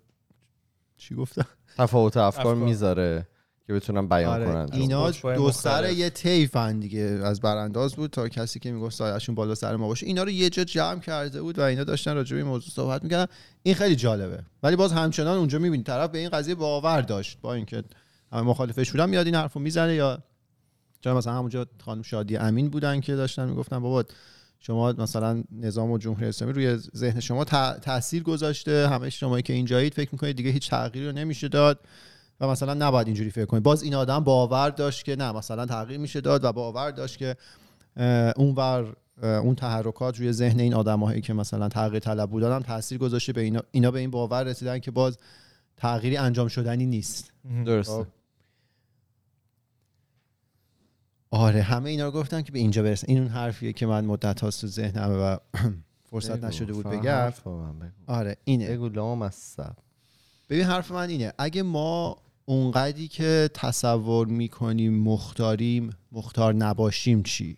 چی گفتم؟ تفاوت افکار, افکار. می‌ذاره که بتونن بیان آره. کنن. اینا قطب‌های دو سر. یه طیفن دیگه از برانداز بود تا کسی که می‌گفت سایه‌شون بالا سر ما باشه. اینا رو یه جا جمع کرده بود و اینا داشتن راجع به این موضوع صحبت می‌کردن. این خیلی جالبه. ولی باز همچنان اونجا می‌بینی طرف به این قضیه باور داشت با اینکه همه مخالفش بودن میاد این حرفو می‌زنه یا چرا مثلا همونجا خانم شادی امین بودن که داشتن می‌گفتن بابا شما مثلا نظام و جمهوری اسلامی روی ذهن شما تا- تاثیر گذاشته همه شمایی که اینجایید فکر می‌کنید دیگه هیچ تغییری رو نمیشه داد و مثلا نباید اینجوری فکر کنید. باز این آدم باور داشت که نه مثلا تغییر میشه داد و باور داشت که اه، اونور اون تحرکات روی ذهن این آدمایی که مثلا تغییر طلب بودن هم تاثیر گذاشته به اینا اینا به این باور رسیدن که باز تغییری انجام شدنی نیست. درسته خب. آره همه اینا رو گفتم که به اینجا برسن این اون حرفیه که من مدت هاست تو ذهنمه و فرصت بگو، نشده بود بگم. آره اینه. بگو لامصب. ببین حرف من اینه. اگه ما اونقدی که تصور می‌کنیم مختاریم مختار نباشیم چی؟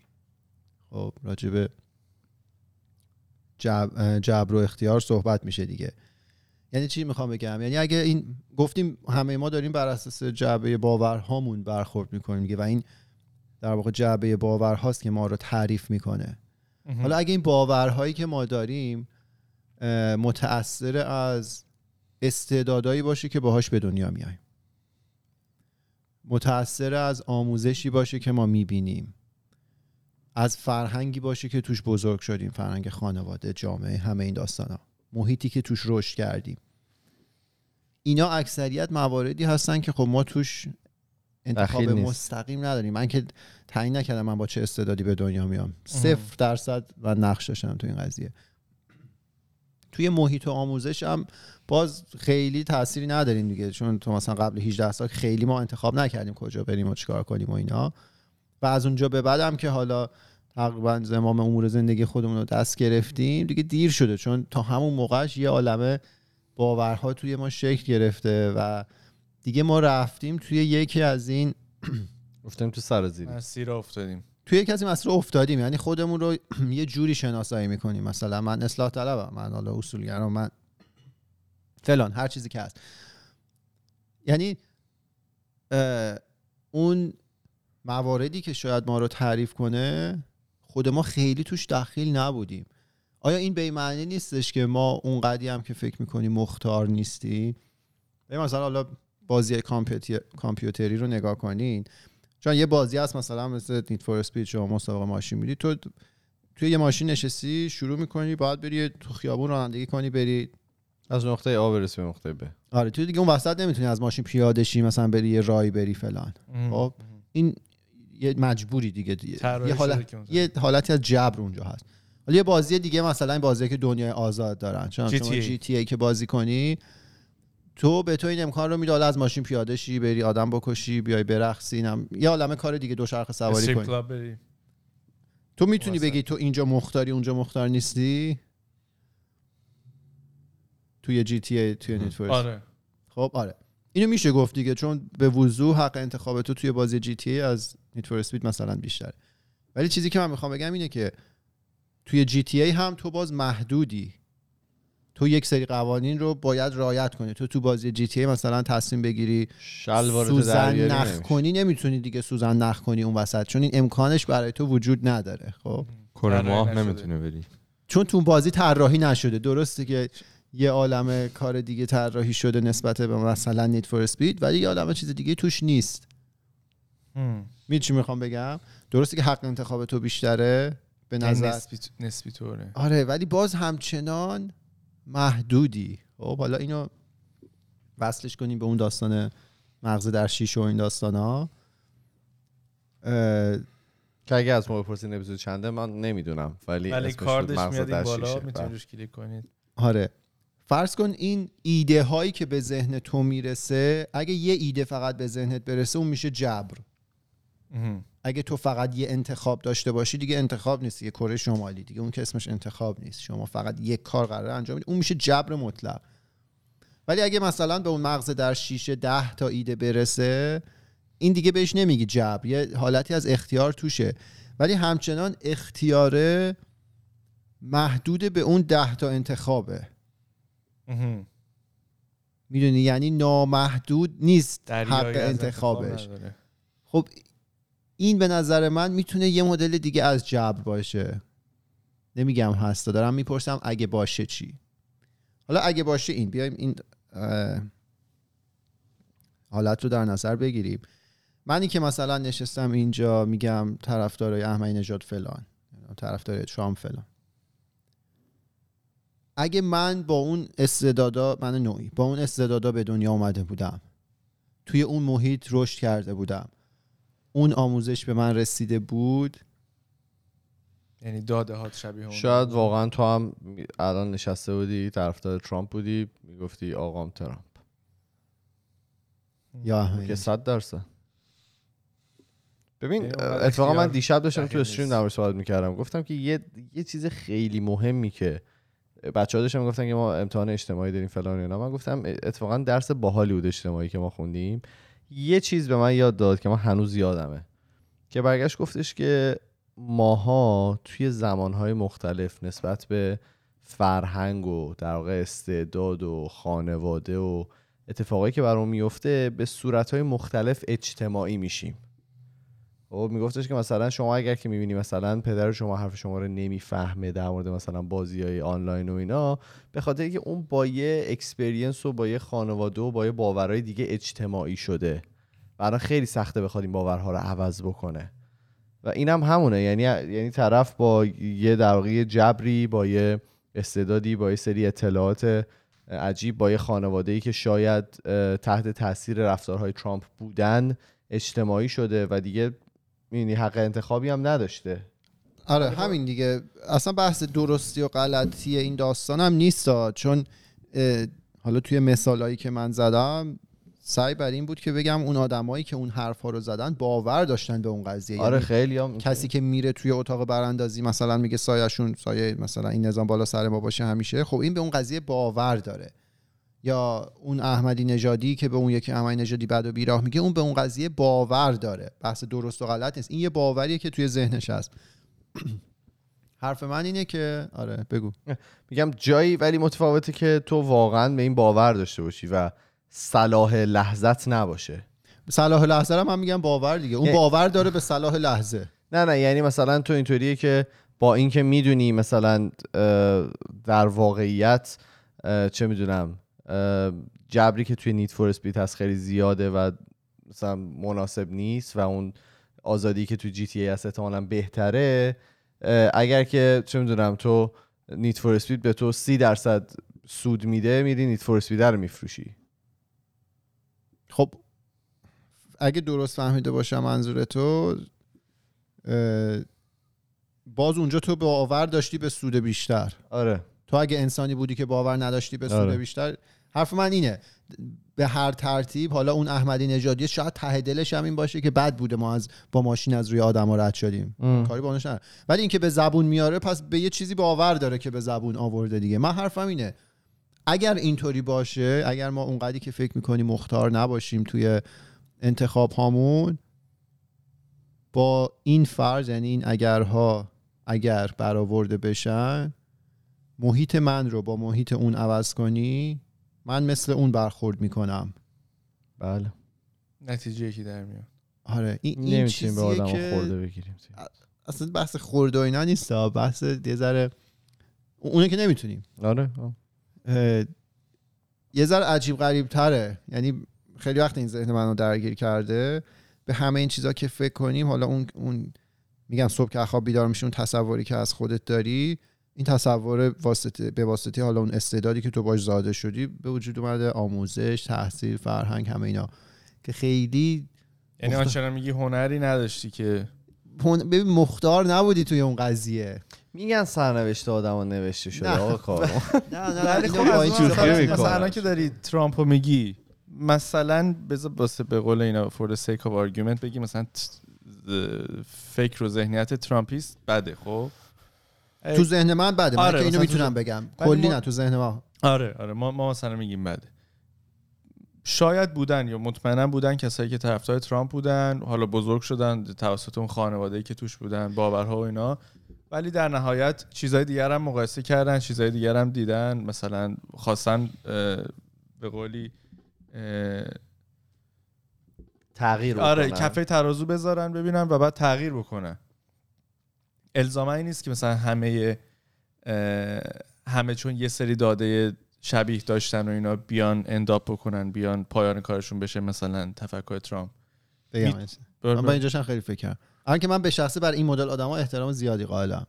خب راجب جب... جبر و اختیار صحبت میشه دیگه. یعنی چی می‌خوام بگم؟ یعنی اگه این گفتیم همه ما داریم بر اساس جعبه باورهامون برخورد می‌کنیم دیگه و این در واقع جعبه باورهاست که ما رو تعریف می‌کنه. حالا اگه این باورهایی که ما داریم متأثر از استعدادایی باشه که باهاش به دنیا میایم. متأثر از آموزشی باشه که ما می‌بینیم. از فرهنگی باشه که توش بزرگ شدیم فرهنگ خانواده جامعه همه این داستان ها محیطی که توش رشد کردیم. اینا اکثریت مواردی هستن که خب ما توش انتخاب. مستقیم نداریم. من که تعیین نکردم من با چه استعدادی به دنیا میام. صفر درصد و نقش داشتم تو این قضیه. توی محیط و آموزش هم باز خیلی تأثیری نداریم دیگه. چون تو مثلا قبل 18 سال خیلی ما انتخاب نکردیم کجا بریم و چیکار کنیم و اینا. و از اونجا به بعدم که حالا تقریبا زمام امور زندگی خودمون رو دست گرفتیم دیگه دیر شده. چون تا همون موقعش یه عالمه باورها توی ما شکل گرفته و دیگه ما رفتیم توی یکی از این گفتیم تو سرازیری مسیر افتادیم. توی یکی از این مسئله افتادیم. یعنی خودمون رو یه جوری شناسایی می‌کنیم. مثلا من اصلاح طلبم. من حالا اصولگرام. من فلان. هر چیزی که هست. یعنی اون مواردی که شاید ما رو تعریف کنه خود ما خیلی توش دخیل نبودیم. آیا این به این معنی نیستش که ما اونقدی هم که فکر می‌کنیم مختار نیستیم؟ ببین مثلا حالا بازی کامپیوتر- کامپیوتری رو نگاه کنین. چون یه بازی هست مثلا مثل نیت فور اسپید شما مسابقه ماشین میری تو توی یه ماشین نشستی شروع می‌کنی باید بری تو خیابون رانندگی کنی بری. از نقطه آ برسی به نقطه ب آره تو دیگه اون وسط نمی‌تونی از ماشین پیاده شی مثلا بری یه رای بری فلان. خب این یه مجبوری دیگه, دیگه. یه, حالت. یه حالتی از جبر اونجا هست. حالا یه بازی دیگه مثلا این بازی که دنیای آزاد دارن. چون شما GTA. جی تی ای که بازی کنی تو به تو این امکان رو میده حالا از ماشین پیاده شی بری آدم بکشی بیای برقصی اینم. یه عالمه کار دیگه دوچرخه سواری استریپ کنی. بری. تو می‌تونی. بگی تو اینجا مختاری اونجا مختار نیستی؟ توی جی تی ای توی نیت آره. خب آره. اینو میشه گفت دیگه چون به وضوح حق انتخاب تو توی بازی جی تی ای از نیت فور اسپید مثلا بیشتره. ولی چیزی که من می‌خوام بگم اینه که توی جی تی ای هم تو باز محدودی. تو یک سری قوانین رو باید رعایت کنی. تو تو بازی جی تی ای مثلا تصمیم بگیری شلوار سوزن نخ کنی نمی‌تونی دیگه سوزن نخ کنی اون وسط. چون این امکانش برای تو وجود نداره خب؟ کره ماه. نمی‌تونه بری. چون تو اون بازی طراحی نشده. درسته که یه عالم کار دیگه طراحی شده نسبت به مثلا نید فور اسپید ولی یه عالم چیز دیگه توش نیست. می چی می‌خوام بگم؟ درسته که حق انتخاب تو بیشتره به نظر نسبی, نسبی طوره آره ولی باز همچنان محدودی خب حالا اینو وصلش کنیم به اون داستان مغز در شیش و این داستان ها که اگه از ما بپرسین اپیزود چنده من نمی‌دونم ولی ولی کاردش میاد این بالا شیشه. می‌تونید بله. روش کلیک کنید آره فرض کن این ایده هایی که به ذهن تو می‌رسه اگه یه ایده فقط به ذهنت برسه اون میشه جبر. اگه تو فقط یه انتخاب داشته باشی دیگه انتخاب نیست یه کره شمالی دیگه اون که اسمش انتخاب نیست. شما فقط یک کار قراره انجام بدی. اون میشه جبر مطلق. ولی اگه مثلا به اون مغز در شیشه ده تا ایده برسه این دیگه بهش نمیگی جبر. یه حالتی از اختیار توشه. ولی همچنان اختیاره محدود به اون ده تا انتخابه. می‌دونی؟ یعنی نامحدود نیست حق انتخابش. خب این به نظر من می‌تونه یه مدل دیگه از جبر باشه. نمیگم هستا دارم می‌پرسم اگه باشه چی. حالا اگه باشه این بیایم این حالت رو در نظر بگیریم. منی که مثلا نشستم اینجا میگم طرفدارای احمدی نژاد فلان طرفدار ترامپ فلان. اگه من با اون استعدادا من نوعی با اون استعدادا به دنیا اومده بودم توی اون محیط رشد کرده بودم اون آموزش به من رسیده بود. یعنی داده هات شبیه اون شاید واقعا تو هم الان نشسته بودی طرفدار ترامپ بودی می‌گفتی آقام ترامپ. یا که. صد درصد. ببین اتفاقا من دیشب داشتم تو استریم. در صحبت می‌کردم. گفتم که یه یه چیز خیلی مهمی که بچه ها داشتن می‌گفتن که ما امتحان اجتماعی داریم فلان و اینا. من گفتم اتفاقا درس باحالی بود اجتماعی که ما خوندیم. یه چیز به من یاد داد که من هنوز یادمه. که برگشت گفتش که ماها توی زمانهای مختلف نسبت به فرهنگ و در واقع استعداد و خانواده و اتفاقایی که برام میفته به صورتهای مختلف اجتماعی میشیم. خب میگفتش که مثلا شما اگر که می‌بینی مثلا پدر شما حرف شما رو نمی‌فهمه در مورد مثلا بازی های آنلاین و اینا به خاطر که اون با یه experience و با یه خانواده و با یه باورهای دیگه اجتماعی شده. برای خیلی سخته بخواد این باورها رو عوض بکنه. و اینم هم همونه. یعنی یعنی طرف با یه در جبری با یه استعدادی با یه سری اطلاعات عجیب با یه خانواده ای که شاید تحت تاثیر رفتارهای ترامپ بودن اجتماعی شده و دیگه می‌بینی حق انتخابی هم نداشته. آره همین دیگه. اصلا بحث درستی و غلطی این داستان هم نیست. چون حالا توی مثالایی که من زدم سعی بر این بود که بگم اون آدمایی که اون حرفا رو زدن باور داشتن به اون قضیه. آره یعنی خیلی هم کسی که میره توی اتاق براندازی مثلا میگه سایهشون سایه مثلا این نظام بالا سر ما باشه همیشه. خب این به اون قضیه باور داره. یا اون احمدی نژادی که به اون یکی احمدی نژادی بد و بیراه میگه اون به اون قضیه باور داره. بحث درست و غلط نیست. این یه باوریه که توی ذهنش هست. حرف من اینه که آره بگو. میگم جایی ولی متفاوته که تو واقعا به این باور داشته باشی و صلاح لحظت نباشه. صلاح لحظه رو من میگم باور دیگه. اون یه- باور داره به صلاح لحظه. نه نه یعنی مثلا تو اینطوریه که با اینکه می‌دونی مثلا در واقعیت چه می‌دونم جبری که توی نیت فور اسپید هست خیلی زیاده و مثلا مناسب نیست و اون آزادی که توی جی تی ای هست احتمالاً بهتره اگر که چه می‌دونم تو نیت فور اسپید به تو سی درصد سود میده میری نیت فور اسپید رو میفروشی. خب اگه درست فهمیده باشم منظور تو باز اونجا تو باور داشتی به سود بیشتر. آره. تو اگه انسانی بودی که باور نداشتی به سود آره. بیشتر حرف من اینه به هر ترتیب حالا اون احمدی نژادی شاید ته دلش هم این باشه که بد بوده ما از با ماشین از روی آدما رد شدیم ام. کاری با اونش ندارم. ولی اینکه به زبون میاره پس به یه چیزی باور داره که به زبون آورده دیگه من حرفم اینه اگر اینطوری باشه اگر ما اونقدری که فکر می‌کنیم مختار نباشیم توی انتخاب هامون با این فرض یعنی این اگرها اگر برآورده بشن محیط من رو با محیط اون عوض کنی من مثل اون برخورد می‌کنم. بله. نتیجه یکی در میاد. آره این, این نمی‌تونیم به چیزیه آدم که خورده بگیریم. اصلا بحث خورده و اینا نیست. بحث یه ذره اونه که نمی‌تونیم. آره یه ذره عجیب غریب تره یعنی خیلی وقت این ذهن منو درگیر کرده. به همه این چیزا که فکر کنیم حالا اون اون میگم صبح که خواب بیدار میشی اون تصوری که از خودت داری این تصور واسطه به واسطه حالا اون استعدادی که تو باش زاده شدی به وجود اومده آموزش تحصیل فرهنگ همه اینا که خیلی یعنی گفتم. آنچنان میگی هنری نداشتی که هن- ببین مختار نبودی توی اون قضیه میگن سرنوشت آدم نوشته شده نه. آقا کارو نه نه ولی اینو خب. مثلا که داری ترامپو میگی مثلا بذار واسه به قول اینا for the sake of argument بگی مثلا فکر و ذهنیت ترامپیست بده خب تو ذهن من بده من آره، که اینو می‌تونم بگم. کلی ما- نه تو ذهن ما. آره آره ما, ما مثلا میگیم بده شاید بودن یا مطمئنا بودن کسایی که طرفدار ترامپ بودن حالا بزرگ شدن توسط اون خانواده‌ای که توش بودن باورها و اینا. ولی در نهایت چیزای دیگر هم مقایسه کردن چیزای دیگر هم دیدن. مثلا خواستن به قولی تغییر آره. کفه ترازو بذارن ببینن و بعد تغییر بکنن. الزاما این نیست که مثلا همه همه چون یه سری داده شبیه داشتن و اینا بیان انداپ بکنن بیان پایان کارشون بشه مثلا تفکر ترامپ. بگم می- من با اینجاشم خیلی فکر کردم. الان که من به شخصه بر این مدل آدما احترام زیادی قائلم.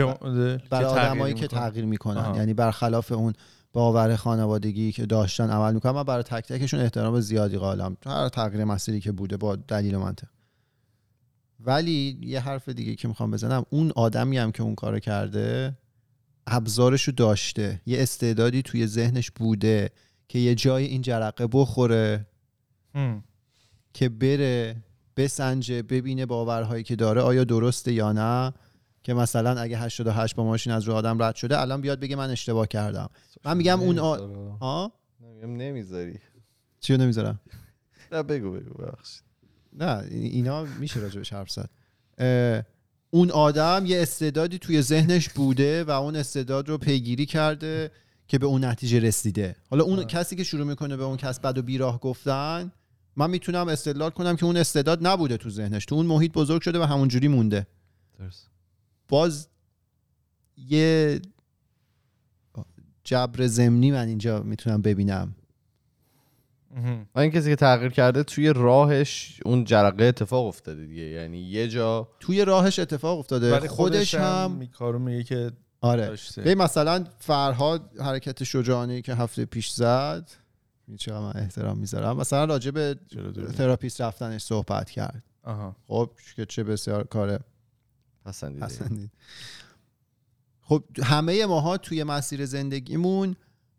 مدل؟ برای آدمایی که. تغییر می‌کنن. یعنی برخلاف اون باور خانوادگی که داشتن عمل می‌کنن من برای تک تکشون احترام زیادی قائلم. هر تغییر مسیری که بوده با دلیل و منطق. ولی یه حرف دیگه که می‌خوام بزنم اون آدمی هم که اون کارو کرده ابزارشو داشته یه استعدادی توی ذهنش بوده که یه جای این جرقه بخوره هم. که بره بسنجه ببینه باورهایی که داره آیا درسته یا نه؟ که مثلا اگه 88 با ماشین از رو آدم رد شده الان بیاد بگه من اشتباه کردم. من میگم اون آ... ها نمی‌ذاری. چیو نمی‌ذارم؟ نه بگو بگو ببخشید. نه ای- اینا میشه راجبش حرف زد اون آدم یه استعدادی توی ذهنش بوده و اون استعداد رو پیگیری کرده که به اون نتیجه رسیده حالا اون آه. کسی که شروع می‌کنه به اون کس بد و بیراه گفتن من می‌تونم استدلال کنم که اون استعداد نبوده تو ذهنش تو اون محیط بزرگ شده و همونجوری مونده درست باز یه جبر زمینی من اینجا می‌تونم ببینم. و این کسی که تغییر کرده توی راهش اون جرقه اتفاق افتاده دیگه. یعنی یه جا توی راهش اتفاق افتاده. ولی خودش هم می- کارو میگه که آره. ببین مثلا فرهاد حرکت شجاعانه که هفته پیش زد چقدر من احترام می‌ذارم. مثلا راجع به چرا؟ تراپیست رفتنش صحبت کرد. آها. خب که چه بسیار کار پسندیده پسندید خب همه ماها توی مسیر زندگیمون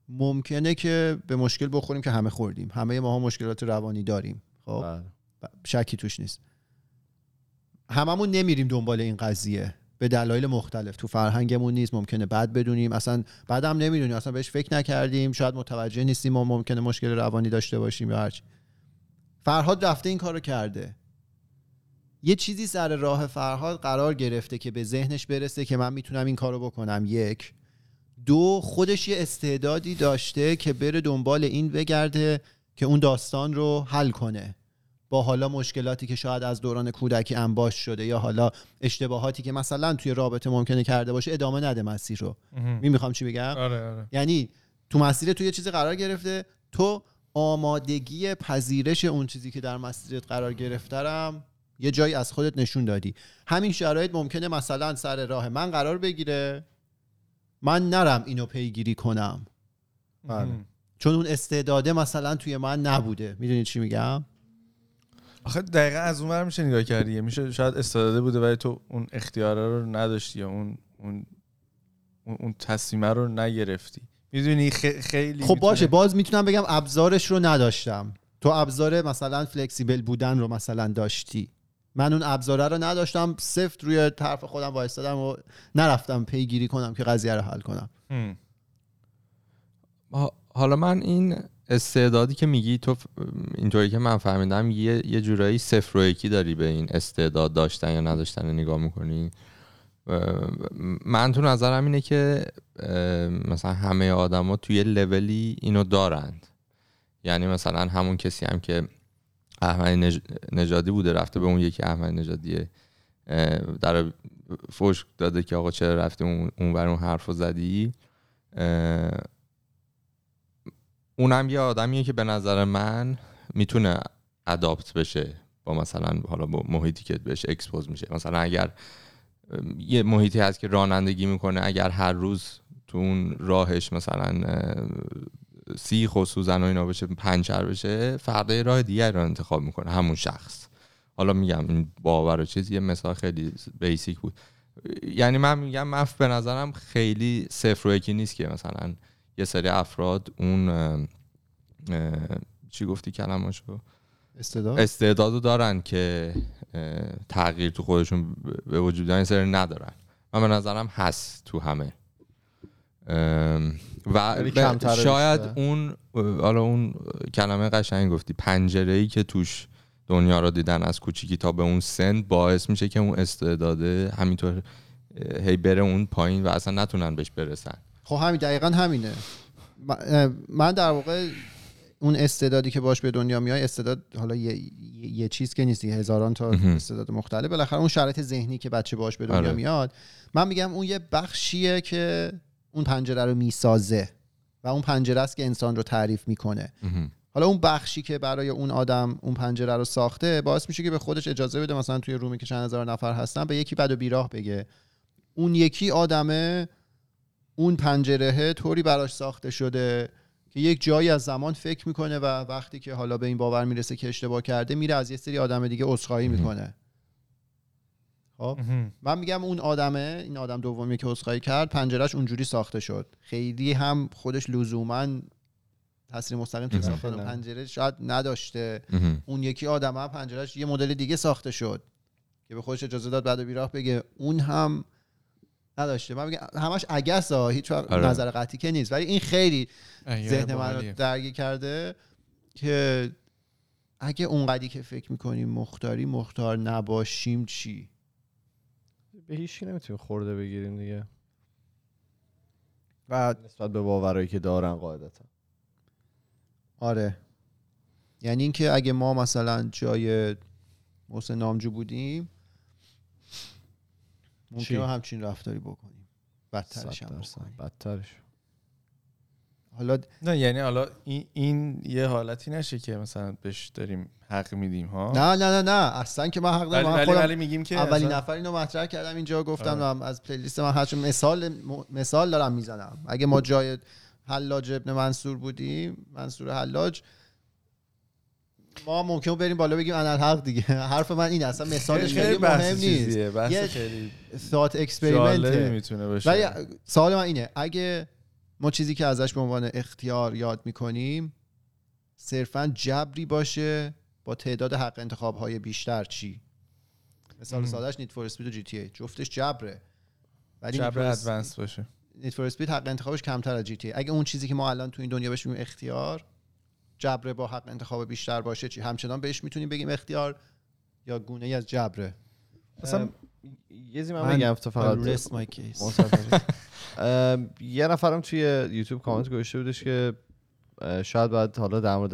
ممکنه که به مشکل بخوریم که همه خوردیم. همه ماها مشکلات روانی داریم. خب؟ بله. شکی توش نیست. هممون نمیریم دنبال این قضیه. به دلایل مختلف. تو فرهنگمون نیست ممکنه بد بدونیم. اصلا بعدم نمی‌دونیم اصلا بهش فکر نکردیم. شاید متوجه نیستیم ما ممکنه مشکل روانی داشته باشیم یا هرچی. فرهاد رفته این کارو کرده. یه چیزی سر راه فرهاد قرار گرفته که به ذهنش برسه که من می‌تونم این کارو بکنم. یک. دو خودش یه استعدادی داشته که بره دنبال این بگرده که اون داستان رو حل کنه. با حالا مشکلاتی که شاید از دوران کودکی انباش شده یا حالا اشتباهاتی که مثلا توی رابطه ممکنه کرده باشه ادامه نده مسیر رو. می می‌خوام چی بگم؟ آره آره. یعنی تو مسیر تو یه چیزی قرار گرفته تو آمادگی پذیرش اون چیزی که در مسیرت قرار گرفترم یه جایی از خودت نشون دادی. همین شرایط ممکنه مثلا سر راه من قرار بگیره. من نرم اینو پیگیری کنم. بله. چون اون استعداده مثلا توی من نبوده. می‌دونی چی میگم؟ آخه دقیقا از اون میشه نگاه کردی. میشه شاید استعداده بوده ولی تو اون اختیاره رو نداشتی یا اون اون اون, اون تصمیمه رو نگرفتی. می‌دونی خیلی خب می‌تونه- باشه باز می‌تونم بگم ابزارش رو نداشتم. تو ابزار مثلا فلکسیبل بودن رو مثلا داشتی. من اون ابزاره رو نداشتم سفت روی طرف خودم وایستادم و نرفتم پیگیری کنم که قضیه رو حل کنم. حالا من این استعدادی که میگی تو اینطوری که من فهمیدم یه, یه جورایی صفر و یکی داری به این استعداد داشتن یا نداشتن رو نگاه می‌کنی؟ من تو نظرم اینه که مثلا همه آدما توی لولی اینو دارند. یعنی مثلا همون کسی هم که احمد نژ- نژادی بوده رفته به اون یکی احمد نژادیه اه، در فوش داده که آقا چرا رفتی اون بر اون حرف زدی؟ اونم یه آدمیه که به نظر من می‌تونه اداپت بشه با مثلا حالا با محیطی که بهش اکسپوز میشه. مثلا اگر یه محیطی هست که رانندگی می‌کنه اگر هر روز تو اون راهش مثلا سیخ و سوزن و اینا بشه پنچر بشه فردا یه راه دیگر رو انتخاب می‌کنه همون شخص. حالا میگم این باور و چیز یه مثال خیلی بیسیک بود. یعنی من میگم من به نظرم خیلی صفر و یکی نیست که مثلا یه سری افراد اون اه، اه، چی گفتی کلماشو؟ استعداد؟ استعدادو دارن که تغییر تو خودشون به وجود بیارن، یه سری ندارن. من به نظرم هست تو همه. و شاید. اون حالا اون کلمه قشنگ گفتی پنجره ای که توش دنیا رو دیدن از کوچیکی تا به اون سن باعث میشه که اون استعداده همینطور هی بره اون پایین و اصلا نتونن بهش برسن خب همین دقیقا همینه من در واقع اون استعدادی که باش به دنیا میای استعداد حالا یه, یه- چیز که نیست دیگه، هزاران تا. استعداد مختلف بالاخره اون شرایط ذهنی که بچه باش به دنیا آره. میاد من میگم اون یه بخشیه که اون پنجره رو می‌سازه و اون پنجره است که انسان رو تعریف می‌کنه. حالا اون بخشی که برای اون آدم اون پنجره رو ساخته باعث میشه که به خودش اجازه بده مثلا توی رومی که چند هزار نفر هستن به یکی بد و بیراه بگه اون یکی آدمه اون پنجره طوری براش ساخته شده که یک جایی از زمان فکر می‌کنه و وقتی که حالا به این باور می‌رسه که اشتباه کرده میره از یه سری آدم دیگه عذرخواهی. می‌کنه خب من میگم اون آدمه این آدم دومی که عذرخواهی کرد پنجرهش اونجوری ساخته شد خیلی هم خودش لزوما تاثیر مستقیم تو. ساختن. پنجره شاید نداشته. اون یکی آدم هم پنجرهش یه مدل دیگه ساخته شد که به خودش اجازه داد بعد و بیراه بگه اون هم نداشته من میگم همش عگس ها هیچ آره. نظر قطعی که نیست ولی این خیلی ذهن من. رو درگیر کرده که اگه اونقدی که فکر می‌کنیم مختاری مختار نباشیم چی به هیچی نمی‌تونیم خورده بگیریم دیگه. و نسبت به باورایی که دارن قاعدتا. آره. یعنی اینکه اگه ما مثلا جای محسن نامجو بودیم؟ ممکنه همچین رفتاری بکنیم. بدترش هم. بکنیم. بدترش. حالا نه یعنی حالا این, این یه حالتی نشه که مثلا بهش داریم حق میدیم ها؟ نه نه نه نه اصلا که من حق دارم ولی, ولی میگیم که اولین اصلا- نفر اینو مطرح کردم اینجا گفتم. من از پلیلیست من هرچون مثال مثال دارم می‌زنم. اگه ما جای حلاج ابن منصور بودیم منصور حلاج ما ممکن بریم بالا بگیم انا الحق دیگه. حرف من این اصلا مثالش خیلی مهم نیست. یه خیلی جالبی experiment می‌تونه باشه. ولی سوال من اینه اگه ما چیزی که ازش به عنوان اختیار یاد می‌کنیم صرفا جبری باشه با تعداد حق انتخاب های بیشتر. چی؟ مثال. سادهش Need for Speed و GTA جفتش جبره. ولی جبر advanced باشه. Need for Speed حق انتخابش کمتر از GTA اگه اون چیزی که ما الان تو این دنیا بهش میگیم اختیار جبره با حق انتخاب بیشتر باشه چی؟ همچنان بهش می‌تونیم بگیم اختیار یا گونه ای از جبره. مثلا یه چیزی من بگم تو فقط یه نفرم توی یوتیوب کامنت گذاشته بودش که شاید باید حالا در مورد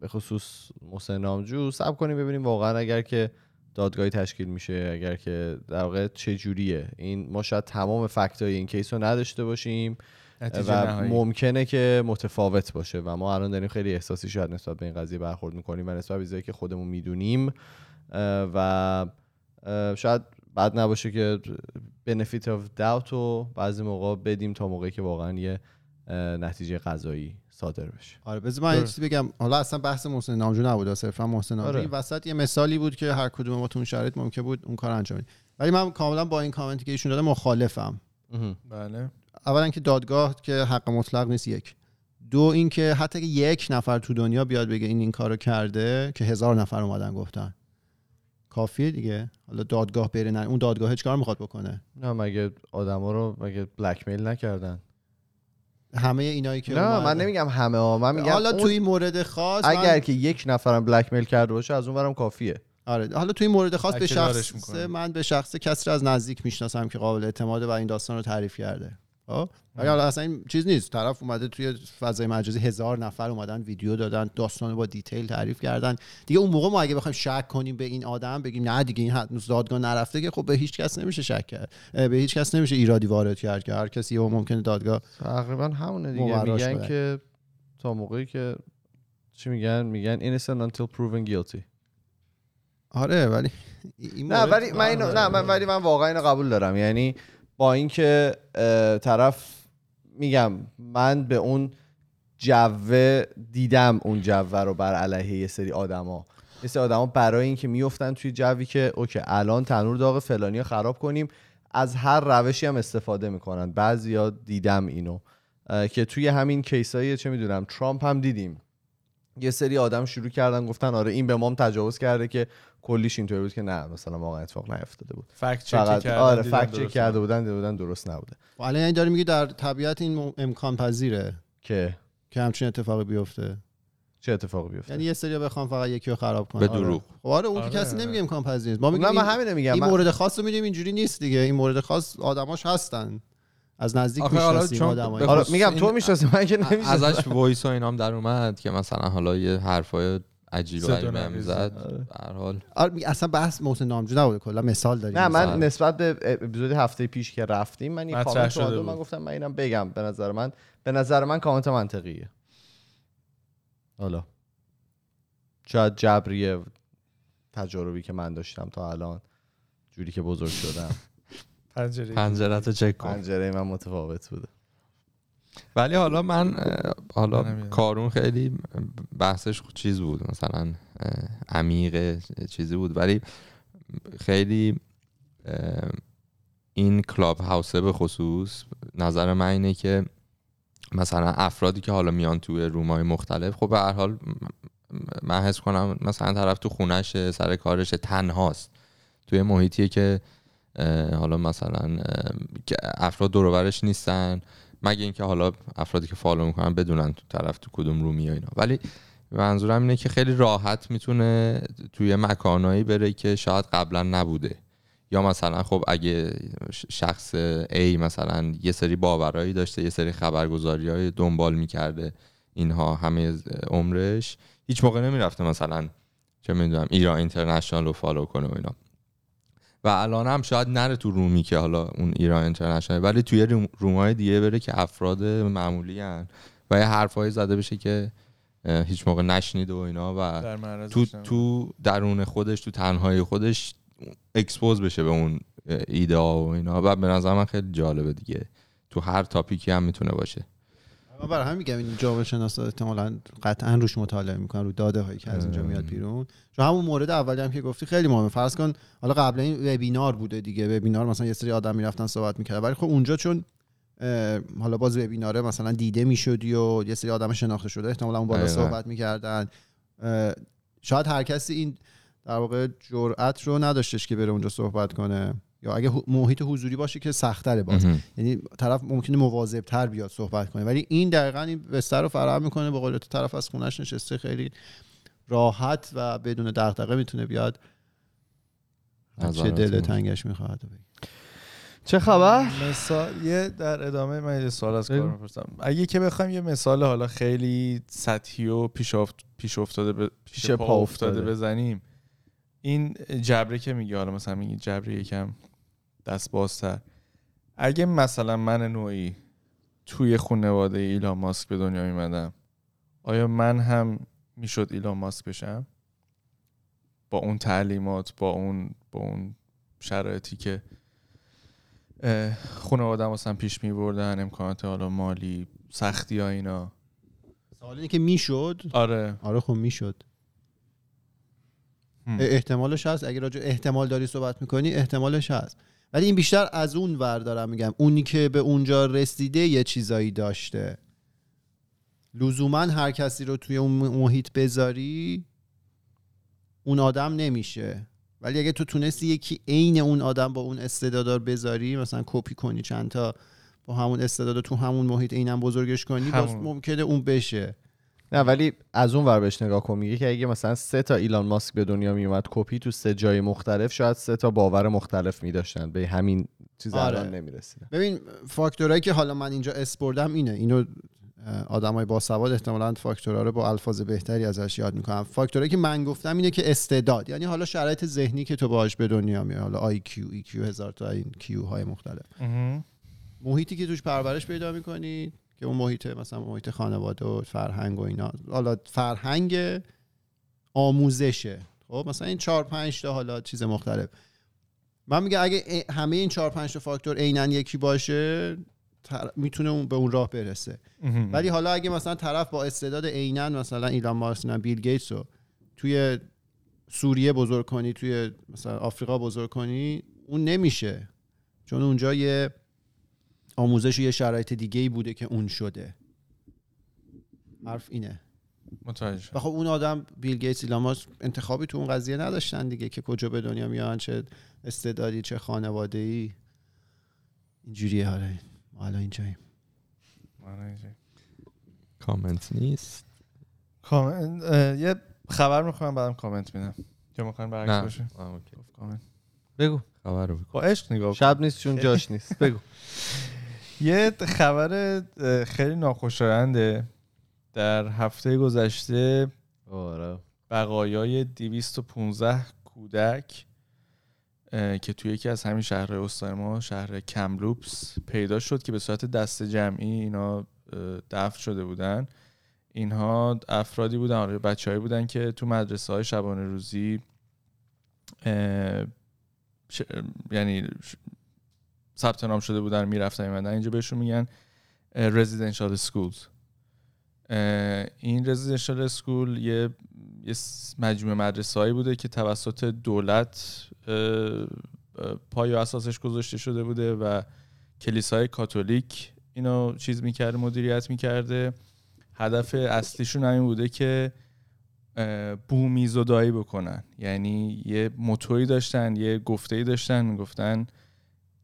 به خصوص محسن نامجو سب کنیم ببینیم واقعا اگر که دادگاهی تشکیل میشه اگر که در واقع چه جوریه. این ما شاید تمام فکتای این کیس رو نداشته باشیم و نهایی. ممکنه که متفاوت باشه و ما الان داریم خیلی احساسی شاید نسبت به این قضیه برخورد می‌کنیم و نسبت به که خودمون می‌دونیم و شاید بد نباشه که benefit of doubt رو بعضی موقع بدیم تا موقعی که واقعا یه نتیجه قضایی صادر بشه. آره بذار من یه چیزی بگم. حالا اصلا بحث محسن نامجو نبود صرفا محسن نامجو آره. این وسط یه مثالی بود که هر کدوم ما تو اون شرایط ممکن بود اون کار انجام بدیم. ولی من کاملا با این کامنتی که ایشون داده مخالفم. بله. اولا که دادگاه که حق مطلق نیست یک. دو اینکه حتی که یک نفر تو دنیا بیاد بگه این این کارو کرده که هزار نفر اومدن گفتن. کافیه دیگه. حالا دادگاه بره نه اون دادگاه چیکار می‌خواد بکنه. نه مگه آدما رو مگه بلک میل نکردن؟ همه اینایی که نه. من نمیگم همه ها من میگم حالا اون- تو این مورد خاص من- اگر که یک نفرم بلک میل کرده باشه از اون برم کافیه. آره حالا تو این مورد خاص به شخص. من به شخص کسی رو از نزدیک می‌شناسم که قابل اعتماده و این داستان رو تعریف کرده. اصلا این چیز نیست. طرف اومده توی فضای مجازی هزار نفر اومدن ویدیو دادن داستان با دیتیل تعریف کردن. دیگه اون موقع ما اگه بخوایم شک کنیم به این آدم بگیم نه دیگه این هنوز دادگاه نرفته که خب به هیچ کس نمیشه شک کرد. به هیچ کس نمیشه ایرادی وارد کرد که هر کسی و ممکنه دادگاه تقریبا همونه دیگه. میگن. که تا موقعی که چی میگن؟ میگن innocent until proven guilty. آره ولی این نه ولی من اینو نه من ولی من واقعا اینو قبول دارم. یعنی با اینکه طرف میگم من به اون جوه دیدم اون جوه رو بر علیه یه سری آدما. یه سری آدما برای اینکه میفتن توی جوی که اوکی الان تنور داغ فلانی رو خراب کنیم. از هر روشی هم استفاده می‌کنن. بعضیا دیدم اینو. که توی همین کیسایی چه می‌دونم ترامپ هم دیدیم. یه سری آدم شروع کردن گفتن آره این به مام تجاوز کرده که کلیش اینطوری بود که نه مثلا واقعا اتفاق نیفتاده بود. فکت چک آره فکت چک درست کرده بود. بودن دیده بودن درست نبوده. الان یعنی داری میگی در طبیعت این امکان پذیره که؟ که همچین اتفاقی بیفته. چه اتفاقی بیفته؟ یعنی یه سری بخوام فقط یکی رو خراب کنن به آره. دروغ. خب آره اون که آره، کسی آره. نمیگه امکان پذیر نیست. ما نه میگیم من این, همینه میگم. این من- مورد خاص رو میدیم اینجوری نیست دیگه. این مورد خاص آدماش هستن. از نزدیک می‌شناسیم چون آدمایی به آره میگم تو می‌شناسی من که نمی‌شناسم ازش وایس و اینام در اومد که مثلا حالا یه حرفای عجیب و زد. زد آره. به هر حال آره اصلا بحث محسن نامجو نبوده کلا مثال داریم نه من مثلا. نسبت به اپیزود هفته پیش که رفتیم من یه کامنت شده. من گفتم من اینم بگم به نظر من به نظر من کامنت منطقیه حالا شاید جبریه تجاربی که من داشتم تا الان جوری که بزرگ شدم پنجره پنجرت رو چک کن. پنجره من متفاوت بوده. ولی حالا من حالا. کارون خیلی بحثش چیز بود مثلا عمیق چیزی بود. ولی خیلی این کلاب هاوسه به خصوص نظر من اینه که مثلا افرادی که حالا میان توی رومای مختلف خب به هر حال من حس کنم مثلا طرف تو خونش سر کارش تنهاست. توی محیطیه که حالا مثلا افراد دور و برش نیستن. مگه اینکه حالا افرادی که فالو می‌کنن بدونن تو طرف تو کدوم رومی اینا. ولی منظورم اینه که خیلی راحت می‌تونه توی مکانایی بره که شاید قبلا نبوده. یا مثلا خب اگه شخص A مثلا یه سری باورایی داشته یه سری خبرگزاری های دنبال می‌کرده اینها همه عمرش هیچ موقع نمی‌رفته مثلا چه می‌دونم ایران اینترنشنال رو follow کنه و اینا. و الان هم شاید نره تو room ی که حالا اون ایران اینترنشنال ولی توی room- room ای دیگه بره که افراد معمولی هن و یه حرفایی زده بشه که هیچ موقع نشنید و اینا و در تو. تو درون خودش تو تنهایی خودش expose بشه به اون ایده و اینا و به نظر من خیلی جالبه دیگه تو هر تاپیکی هم می‌تونه باشه من برای همین میگم این جامعه شناسا احتمالاً قطعا روش مطالعه می‌کنن رو داده هایی که از اینجا میاد بیرون. چون همون مورد اولی هم که گفتی خیلی مهمه. فرض کن حالا قبلا این وبینار بوده دیگه. وبینار مثلا یه سری آدم می‌رفتن صحبت می‌کردن. ولی خب اونجا چون حالا باز وبیناره مثلا دیده می‌شدی و یه سری آدم شناخته شده احتمالا اون بالا. صحبت می‌کردن. شاید هر کسی این در واقع جرأت رو نداشتش که بره اونجا صحبت کنه. یا اگه محیط حضوری باشه که سختره باز. یعنی طرف ممکنه مواظب تر بیاد صحبت کنه ولی این دقیقا این بستر رو فراهم می‌کنه به قول طرف از خونش نشسته خیلی راحت و بدون دغدغه می‌تونه بیاد چه دل. تنگش می‌خواد بگه. چه خبر مثال یه در ادامه من یه سوال از. کار می‌پرسم اگه که بخوایم یه مثال حالا خیلی سطحی و پیش, افت... پیش افتاده ب... پیش پیش پا پا افتاده افتاده. بزنیم این جبره که میگه حالا مثلا میگه جبره یکم دست بازتر اگه مثلا من نوعی توی خانواده ایلان ماسک به دنیا میمدم آیا من هم می‌شد ایلان ماسک بشم؟ با اون تعلیمات با اون با اون شرایطی که خانواده مثلا پیش می بردن امکانات حالا مالی سختی ها اینا. سوال اینه که می‌شد؟ آره. آره خب می‌شد. احتمالش هست؟ اگه راجع احتمال داری صحبت می‌کنی احتمالش هست. ولی این بیشتر از اون ور دارم میگم. اونی که به اونجا رسیده یه چیزایی داشته. لزوما هر کسی رو توی اون محیط بذاری اون آدم نمیشه. ولی اگه تو تونستی یکی عین اون آدم با اون استعدادار بذاری مثلا کپی کنی چند تا با همون استعداد تو همون محیط اینم بزرگش کنی باز همون. ممکنه اون بشه. نه ولی از اون ور بهش نگاه کن میگه که اگه مثلا سه تا ایلان ماسک به دنیا میومد کپی تو سه جای مختلف شاید سه تا باور مختلف میداشتن. به همین چیز آره. الان نمی‌رسیدن. ببین فاکتورایی که حالا من اینجا شمردم اینه. اینو آدمای باسواد احتمالاً فاکتورها رو با الفاظ بهتری ازش یاد می‌کنم فاکتورایی که من گفتم اینه که استعداد. یعنی حالا شرایط ذهنی که تو باهاش به دنیا میای حالا IQ EQ هزار تا این Q های مختلف. محیطی که توش پرورش پیدا می‌کنی که اون محیط مثلا محیط خانواده و فرهنگ و اینا. حالا فرهنگ آموزشه. خب مثلا این چهار پنج تا حالا چیز مختلف. من میگم اگه همه این چهار پنج تا فاکتور عینا یکی باشه تر- می‌تونه اون به اون راه برسه. ولی حالا اگه مثلا طرف با استعداد عینا مثلا ایلان ماسک بیل گیتس رو توی سوریه بزرگ کنی توی مثلا آفریقا بزرگ کنی اون نمیشه. چون اونجا یه آموزش و یه شرایط دیگه ای بوده که اون شده. حرف اینه. متوجه. و خب اون آدم بیل گیتس ایلان ماسک انتخابی تو اون قضیه نداشتن دیگه که کجا به دنیا میان چه استعدادی چه خانواده ای اینجوریه حالا ما حالا اینجاییم. آره. کامنت نیست؟ یه خبر می‌خوام بعدم کامنت میدم. که می‌خواین برعکس نه. باشه بگو. خبر رو بگو. با عشق نگاه. شب نیست چون جاش نیست. بگو. یه خبر خیلی ناخوشاینده. در هفته گذشته آره. بقایای 215 کودک که توی یکی از همین شهرهای استان ما شهر کملوپس پیدا شد که به صورت دست جمعی اینا دفن شده بودن. اینها افرادی بودن آره بچههایی بودن که تو مدرسه های شبانه روزی ش- یعنی ثبت نام شده بودن می‌رفتن میمدن اینجا بهشون میگن رزیدنشال سکولز این رزیدنشال سکول یه یه مجموعه مدرسه هایی بوده که توسط دولت پای و اساسش گذاشته شده بوده و کلیسای کاتولیک اینو چیز می‌کرده مدیریت می‌کرده. هدف اصلیشون همین بوده که بومی زدایی بکنن. یعنی یه موتوری داشتن یه گفته‌ای داشتن می‌گفتن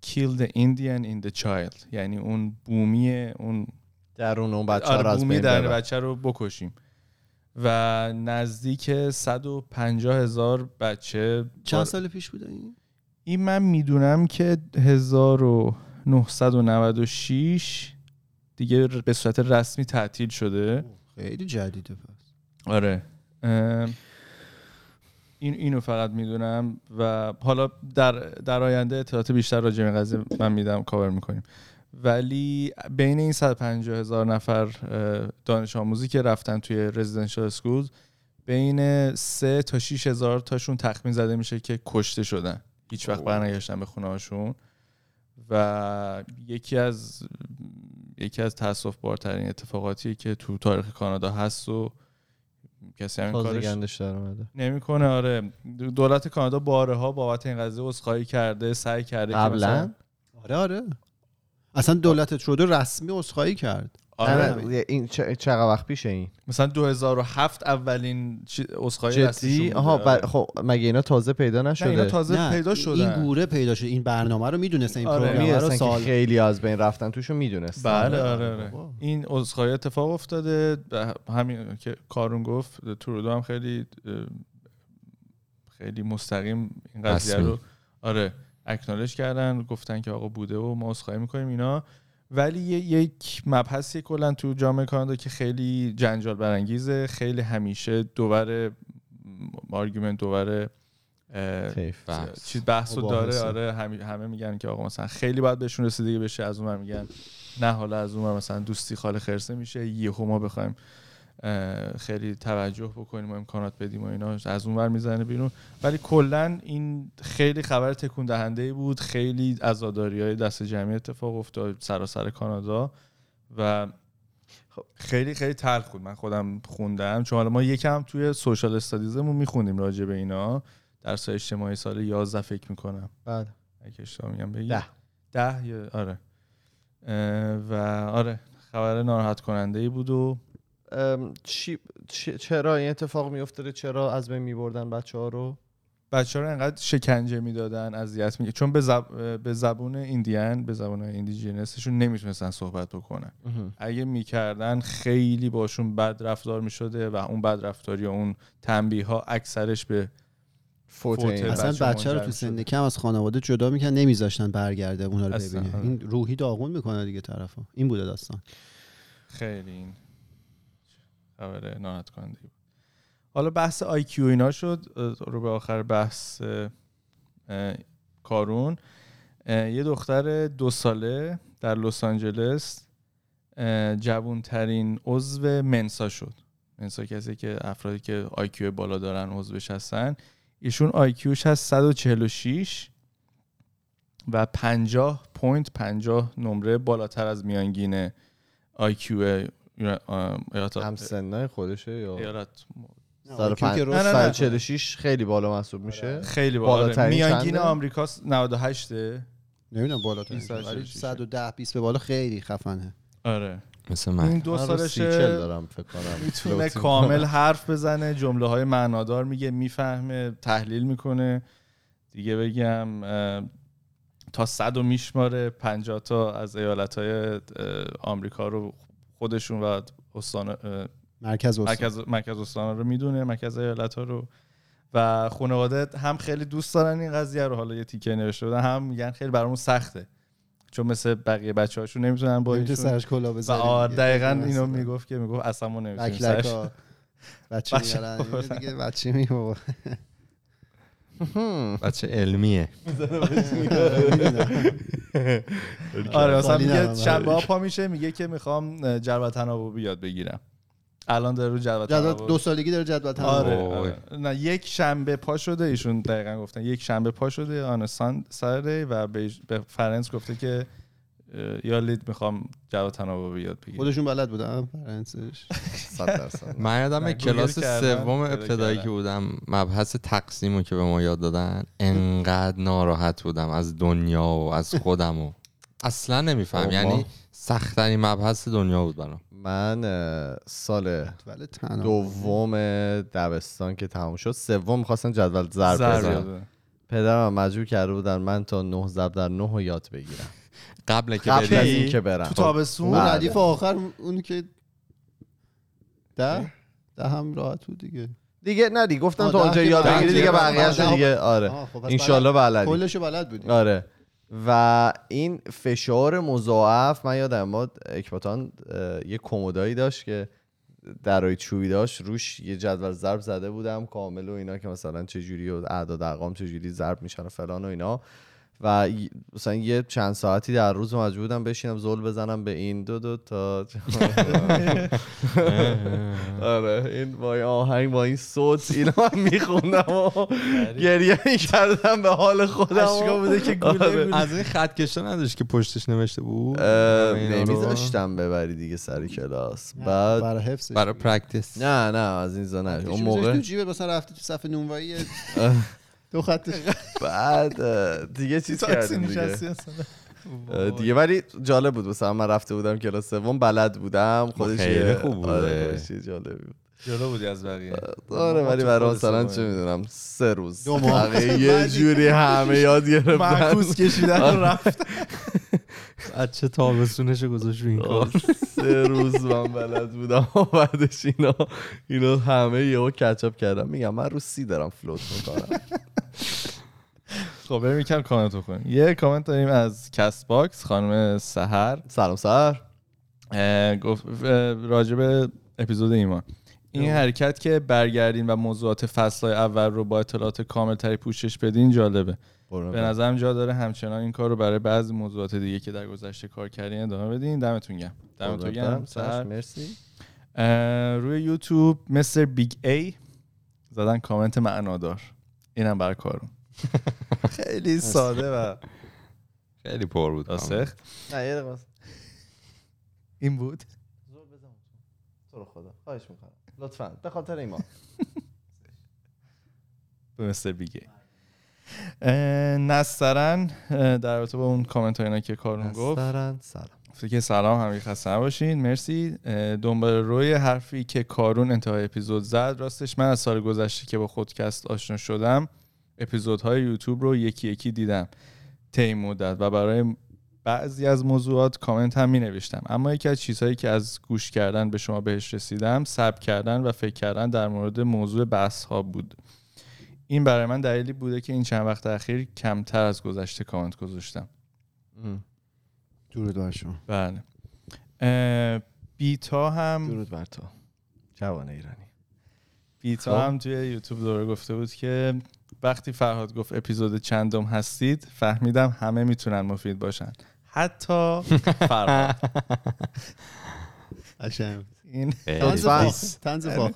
kill the Indian in the child. یعنی اون بومی اون درون اون بچه آره رو از بومی بین در. بچه رو بکشیم. و نزدیک 150 هزار بچه چند سال پیش بوده این؟ این من می‌دونم که 1996 دیگه به صورت رسمی تعطیل شده. خیلی جدیده پس. آره. این اینو فقط می‌دونم و حالا در در آینده اطلاعات بیشتر راجع به قضیه من میدم کاور می‌کنیم. ولی بین این 150 هزار نفر دانش آموزی که رفتن توی رزیدنشال سکولز بین 3 تا 6 هزار تاشون تخمین زده میشه که کشته شدن. هیچ وقت برنگشتن به خونه هاشون. و یکی از یکی از تاسف بارترین اتفاقاتی که تو تاریخ کانادا هست و کسی همین کارش گندش در اومده. نمی‌کنه آره. دولت کانادا بارها بابت این قضیه عذرخواهی کرده سعی کرده که قبلا؟ مثلا- آره آره. اصلا دولت ترودو رسمی عذرخواهی کرد. آره. این چه- چقدر وقت پیشه این؟ مثلا 2007 اولین جدی؟ بوده. آها آره. خب مگه اینا تازه پیدا نه اینا نشده؟ تازه نه، پیدا شدن. این گوره پیدا شد این برنامه رو می‌دونستن این آره. پروگرام رو می‌دونستن که سال خیلی از بین رفتن توشو می‌دونست بله آره، آره. این عذرخواهی اتفاق افتاده. همین که کارون گفت ترودو هم خیلی خیلی مستقیم این قضیه. رو آره اکنالج کردن. گفتن که آقا بوده و ما عذرخواهی می‌کنیم اینا. ولی یک مبحثی کلا تو جامعه کانادا که خیلی جنجال برانگیزه خیلی همیشه دوباره argument دوباره. چیز بحث رو داره مباحثه. آره همه, میگن که آقا مثلا خیلی باید بهشون رسیدگی بشه از اون میگن نه حالا از اون ور مثلا دوستی خاله خرسه میشه یهو ما بخوایم خیلی توجه بکنیم و امکانات بدیم و اینا. از اون ور می‌زنه بیرون. ولی کلا این خیلی خبر تکون دهنده ای بود. خیلی عزاداری های دست جمعی اتفاق افتاد سراسر کانادا و خب. خیلی خیلی تلخ بود. من خودم خوندم. چون حالا ما یکم توی سوشال استادیزمون میخوندیم راجع به اینا. درس اجتماعی سال 11 فکر می‌کنم. بله. اگه اشتباه میگم بگی. ده. ده یا آره. و آره خبر ناراحت کننده ای بود و چی... چرا این اتفاق میافتاده؟ چرا از بین میبردن بچه ها رو؟ بچه ها رو انقدر شکنجه می‌دادن اذیت می چون به, زب... به زبون ایندیان به زبون ایندیجینسشون نمی‌تونستن صحبت بکنن. اگه می‌کردن خیلی باشون بد رفتار می‌شده و اون بد رفتاری و اون تنبیه ها اکثرش به فوت اصلا بچه رو تو. سن کم از خانواده جدا می‌کنن نمیذاشتن برگرده اونا رو ببینه. این روحی داغون می‌کنه دیگه طرفو. این بوده داستان. خیلی این. خبر ناراحت کننده بود. حالا بحث آی کیو اینا شد رو به آخر بحث کارون. یه دختر دو ساله در لس آنجلس جوون ترین عضو منسا شد. منسا کسی که افرادی که IQ بالا دارن عضوش هستن. ایشون IQ ش هست 146 و 50 point 50 نمره بالاتر از میانگین IQ ایالات هم سنای خودشه یا؟ نه. 146 خیلی بالا محسوب میشه. خیلی بالا. میانگین؟ آمریکا 98 نمی‌دونم این شش. 110 20 به بالا خیلی خفنه. آره. مثل این من دو سی چل سالشه دارم فکر کنم. می‌تونه کامل حرف بزنه جمله های معنادار میگه می‌فهمه تحلیل می‌کنه. دیگه بگم تا صد و میشماره 50 تا از ایالت های آمریکا رو خودشون و استان مرکز استان. مرکز مرکز استان رو می‌دونه مرکز ایالت ها رو. و خانواده هم خیلی دوست دارن این قضیه رو حالا یه تیکه نوشته بودن هم میگن خیلی برامون سخته. چون مثل بقیه بچه هاشون نمی‌تونن با نمی‌تونه ایشون. سرش کلا آره دیگه. دقیقا اینو می‌گفت که می‌گفت اصلا ما نمی‌تونیم سرش. بچه میارن. دیگه بچه می بابا بچه علمیه. آره مثلا میگه. شنبه ها پا میشه میگه که می‌خوام جلب تناوبی یاد بگیرم الان داره رو جدول تناوب دو سالگی داره جدول تمام آره. آره. نه یک شنبه پا شده ایشون دقیقا گفتن یک شنبه پا شده آن سان سرده و به, فرنس گفته که یا لید می‌خوام جلب تناوبی یاد بگیرم. خودشون بلد بودن؟ فرنسش 100 درصد. من یادم کلاس سوم ابتدایی کردم. که بودم مبحث تقسیم رو که به ما یاد دادن انقدر ناراحت بودم از دنیا و از خودم و اصلا نمیفهم. یعنی سختترین مبحث دنیا بود برام. من سال دوم دبستان که تموم شد سوم می‌خواستم جدول ضرب بزنم. پدرم مجبور کرده بودن من تا نه ضرب در نه رو یاد بگیرم. قبل که قبل از اینکه برم. تو تابستون. اون بله. ردیف آخر اون که ده؟ ده هم راحت بود دیگه. دیگه نه دیگه گفتم ده اونجا یاد بلد بگیری. دیگه بقیه‌اش دیگه آره. آه، خب بلدی. کلشو بلد بودی آره. و این فشار مضاعف من یادم ما اکباتان یه کمدایی داشت که درای چوبی داشت روش یه جدول ضرب زده بودم کامل و اینا که مثلا چجوری و اعداد ارقام چجوری ضرب میشن و فلان و اینا. و مثلا یه چند ساعتی در روز مجبور بودم بشینم زل بزنم به این دو دو تا. آره این با این آهنگ با این صوت اینو من میخوندم و گریه می‌کردم به حال خودم. اشکا بوده که گوله آره. بود. از این خط کشا نداشت که پشتش نوشته بود؟ اینا. نمیذاشتم ببری دیگه سر کلاس. بعد برای حفظش برای practice نه نه از این زا نه. اون اون موقع تو جیبت مثلا رفتی تو صف نونوایی دو خط بعد دیگه چیز کردیم دیگه. دیگه ولی جالب بود. مثلا من رفته بودم کلاس سوم بلد بودم. خودش خیلی خوب بوده. آره، یه جالبی بود. جلو بودی از بقیه. آره ولی برای مثلا چه می‌دونم سه روز. دو ماه. یه جوری همه یاد گرفتن. معکوس کشیدن رو رفت. بچه تابستونش گذاشت رو این کار. سه روز من بلد بودم. و بعدش اینا اینا همه یهو کچاپ کردم. میگم من رو سی دارم فلوت می‌کنم. خب بریم یکم کامنت رو کنیم یه کامنت داریم از کست باکس خانم سهر سلام اه، گفت به اپیزود ایمان. این حرکت که برگردین و موضوعات فصل اول رو با اطلاعات کامل تری پوشش بدین جالبه. به نظرم جا داره همچنان این کار رو برای بعضی موضوعات دیگه که در گذشته کار کردین ادامه بدین. دمتون گرم. دمتون گرم سحر مرسی. روی یوتیوب مستر بیگ ای زدن کامنت معنادار اینم برای کارون. خیلی ساده و خیلی پر بود راسخ نه یه دقیقه این بود؟ زور بزن تو رو خدا. خواهش می‌کنم. لطفا. به خاطر ایمان به مستر بیگ ای اه، نسترن در رابطه با اون کامنت اینا که کارون گفت. سرن سلام. که سلام همه خسته نباشین. مرسی. دنبال روی حرفی که کارون انتهای اپیزود زد. راستش من از سال گذشته که با خودکست آشنا شدم اپیزودهای یوتیوب رو یکی یکی دیدم. طی مدت. و برای بعضی از موضوعات کامنت هم می نوشتم اما یکی از چیزهایی که از گوش کردن به شما بهش رسیدم سب کردن و فکر کردن در مورد موضوع بحث ها بود. این برای من دلیلی بوده که این چند وقت اخیر کمتر از گذشته کامنت گذاشتم. درود بر شما. بله. بیتا هم درود بر تو. جوان ایرانی. بیتا خب. هم توی یوتیوب دوره گفته بود که وقتی فرهاد گفت اپیزود چندم هستید فهمیدم همه می‌تونن مفید باشن. حتی فرهاد. این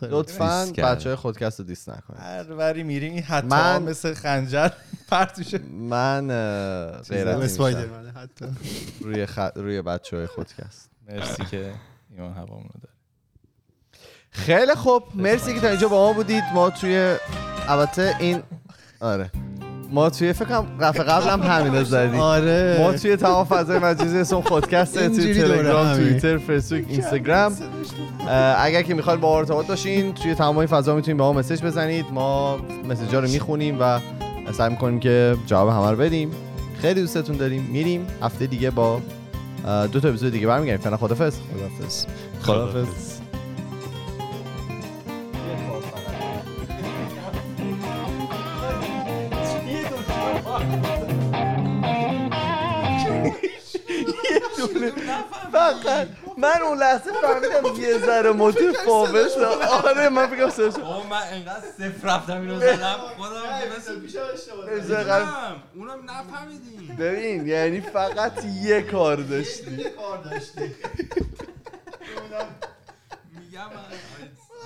لطفاً. بچه های خودکست رو دیس نکنید. هر وری میریم این حتی من- مثل خنجر پرت میشه من غیرت حتی. روی خ... روی بچه های خودکست. مرسی که ایمان هوامونو داره خیلی خوب. مرسی که تا اینجا با ما بودید. ما توی البته این آره. ما توی فکر کنم قفه قبل هم همین رو زدیم آره. ما توی تمام فضای مجازی اسم خودکسته توی تلگرام. توییتر فیسبوک اینستاگرام. اگر که می‌خواید با ارتباط داشتین توی تمام این فضا می‌تونید به ما مسیج بزنید. ما مسیج ها رو می‌خونیم و سعی می‌کنیم که جواب همه رو بدیم. خیلی دوستتون داریم. میریم هفته دیگه با دو تا اپیزود دیگه برمیگردیم. فعلا خدافظ. خدافظ. خدافظ. فقط من اون لحظه فهمیدم یه ذره متفاوت آره من فکرم سرش آه من انقدر صفر رفتم اینو زدم. خودم اونم نفهمیدیم. ببین یعنی فقط یه کار داشتی. میگم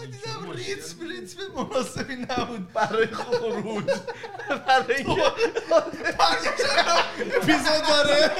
دیدم ریتم ریتم مناسبی نبود. برای خروج. برای اینکه اپیزود داره.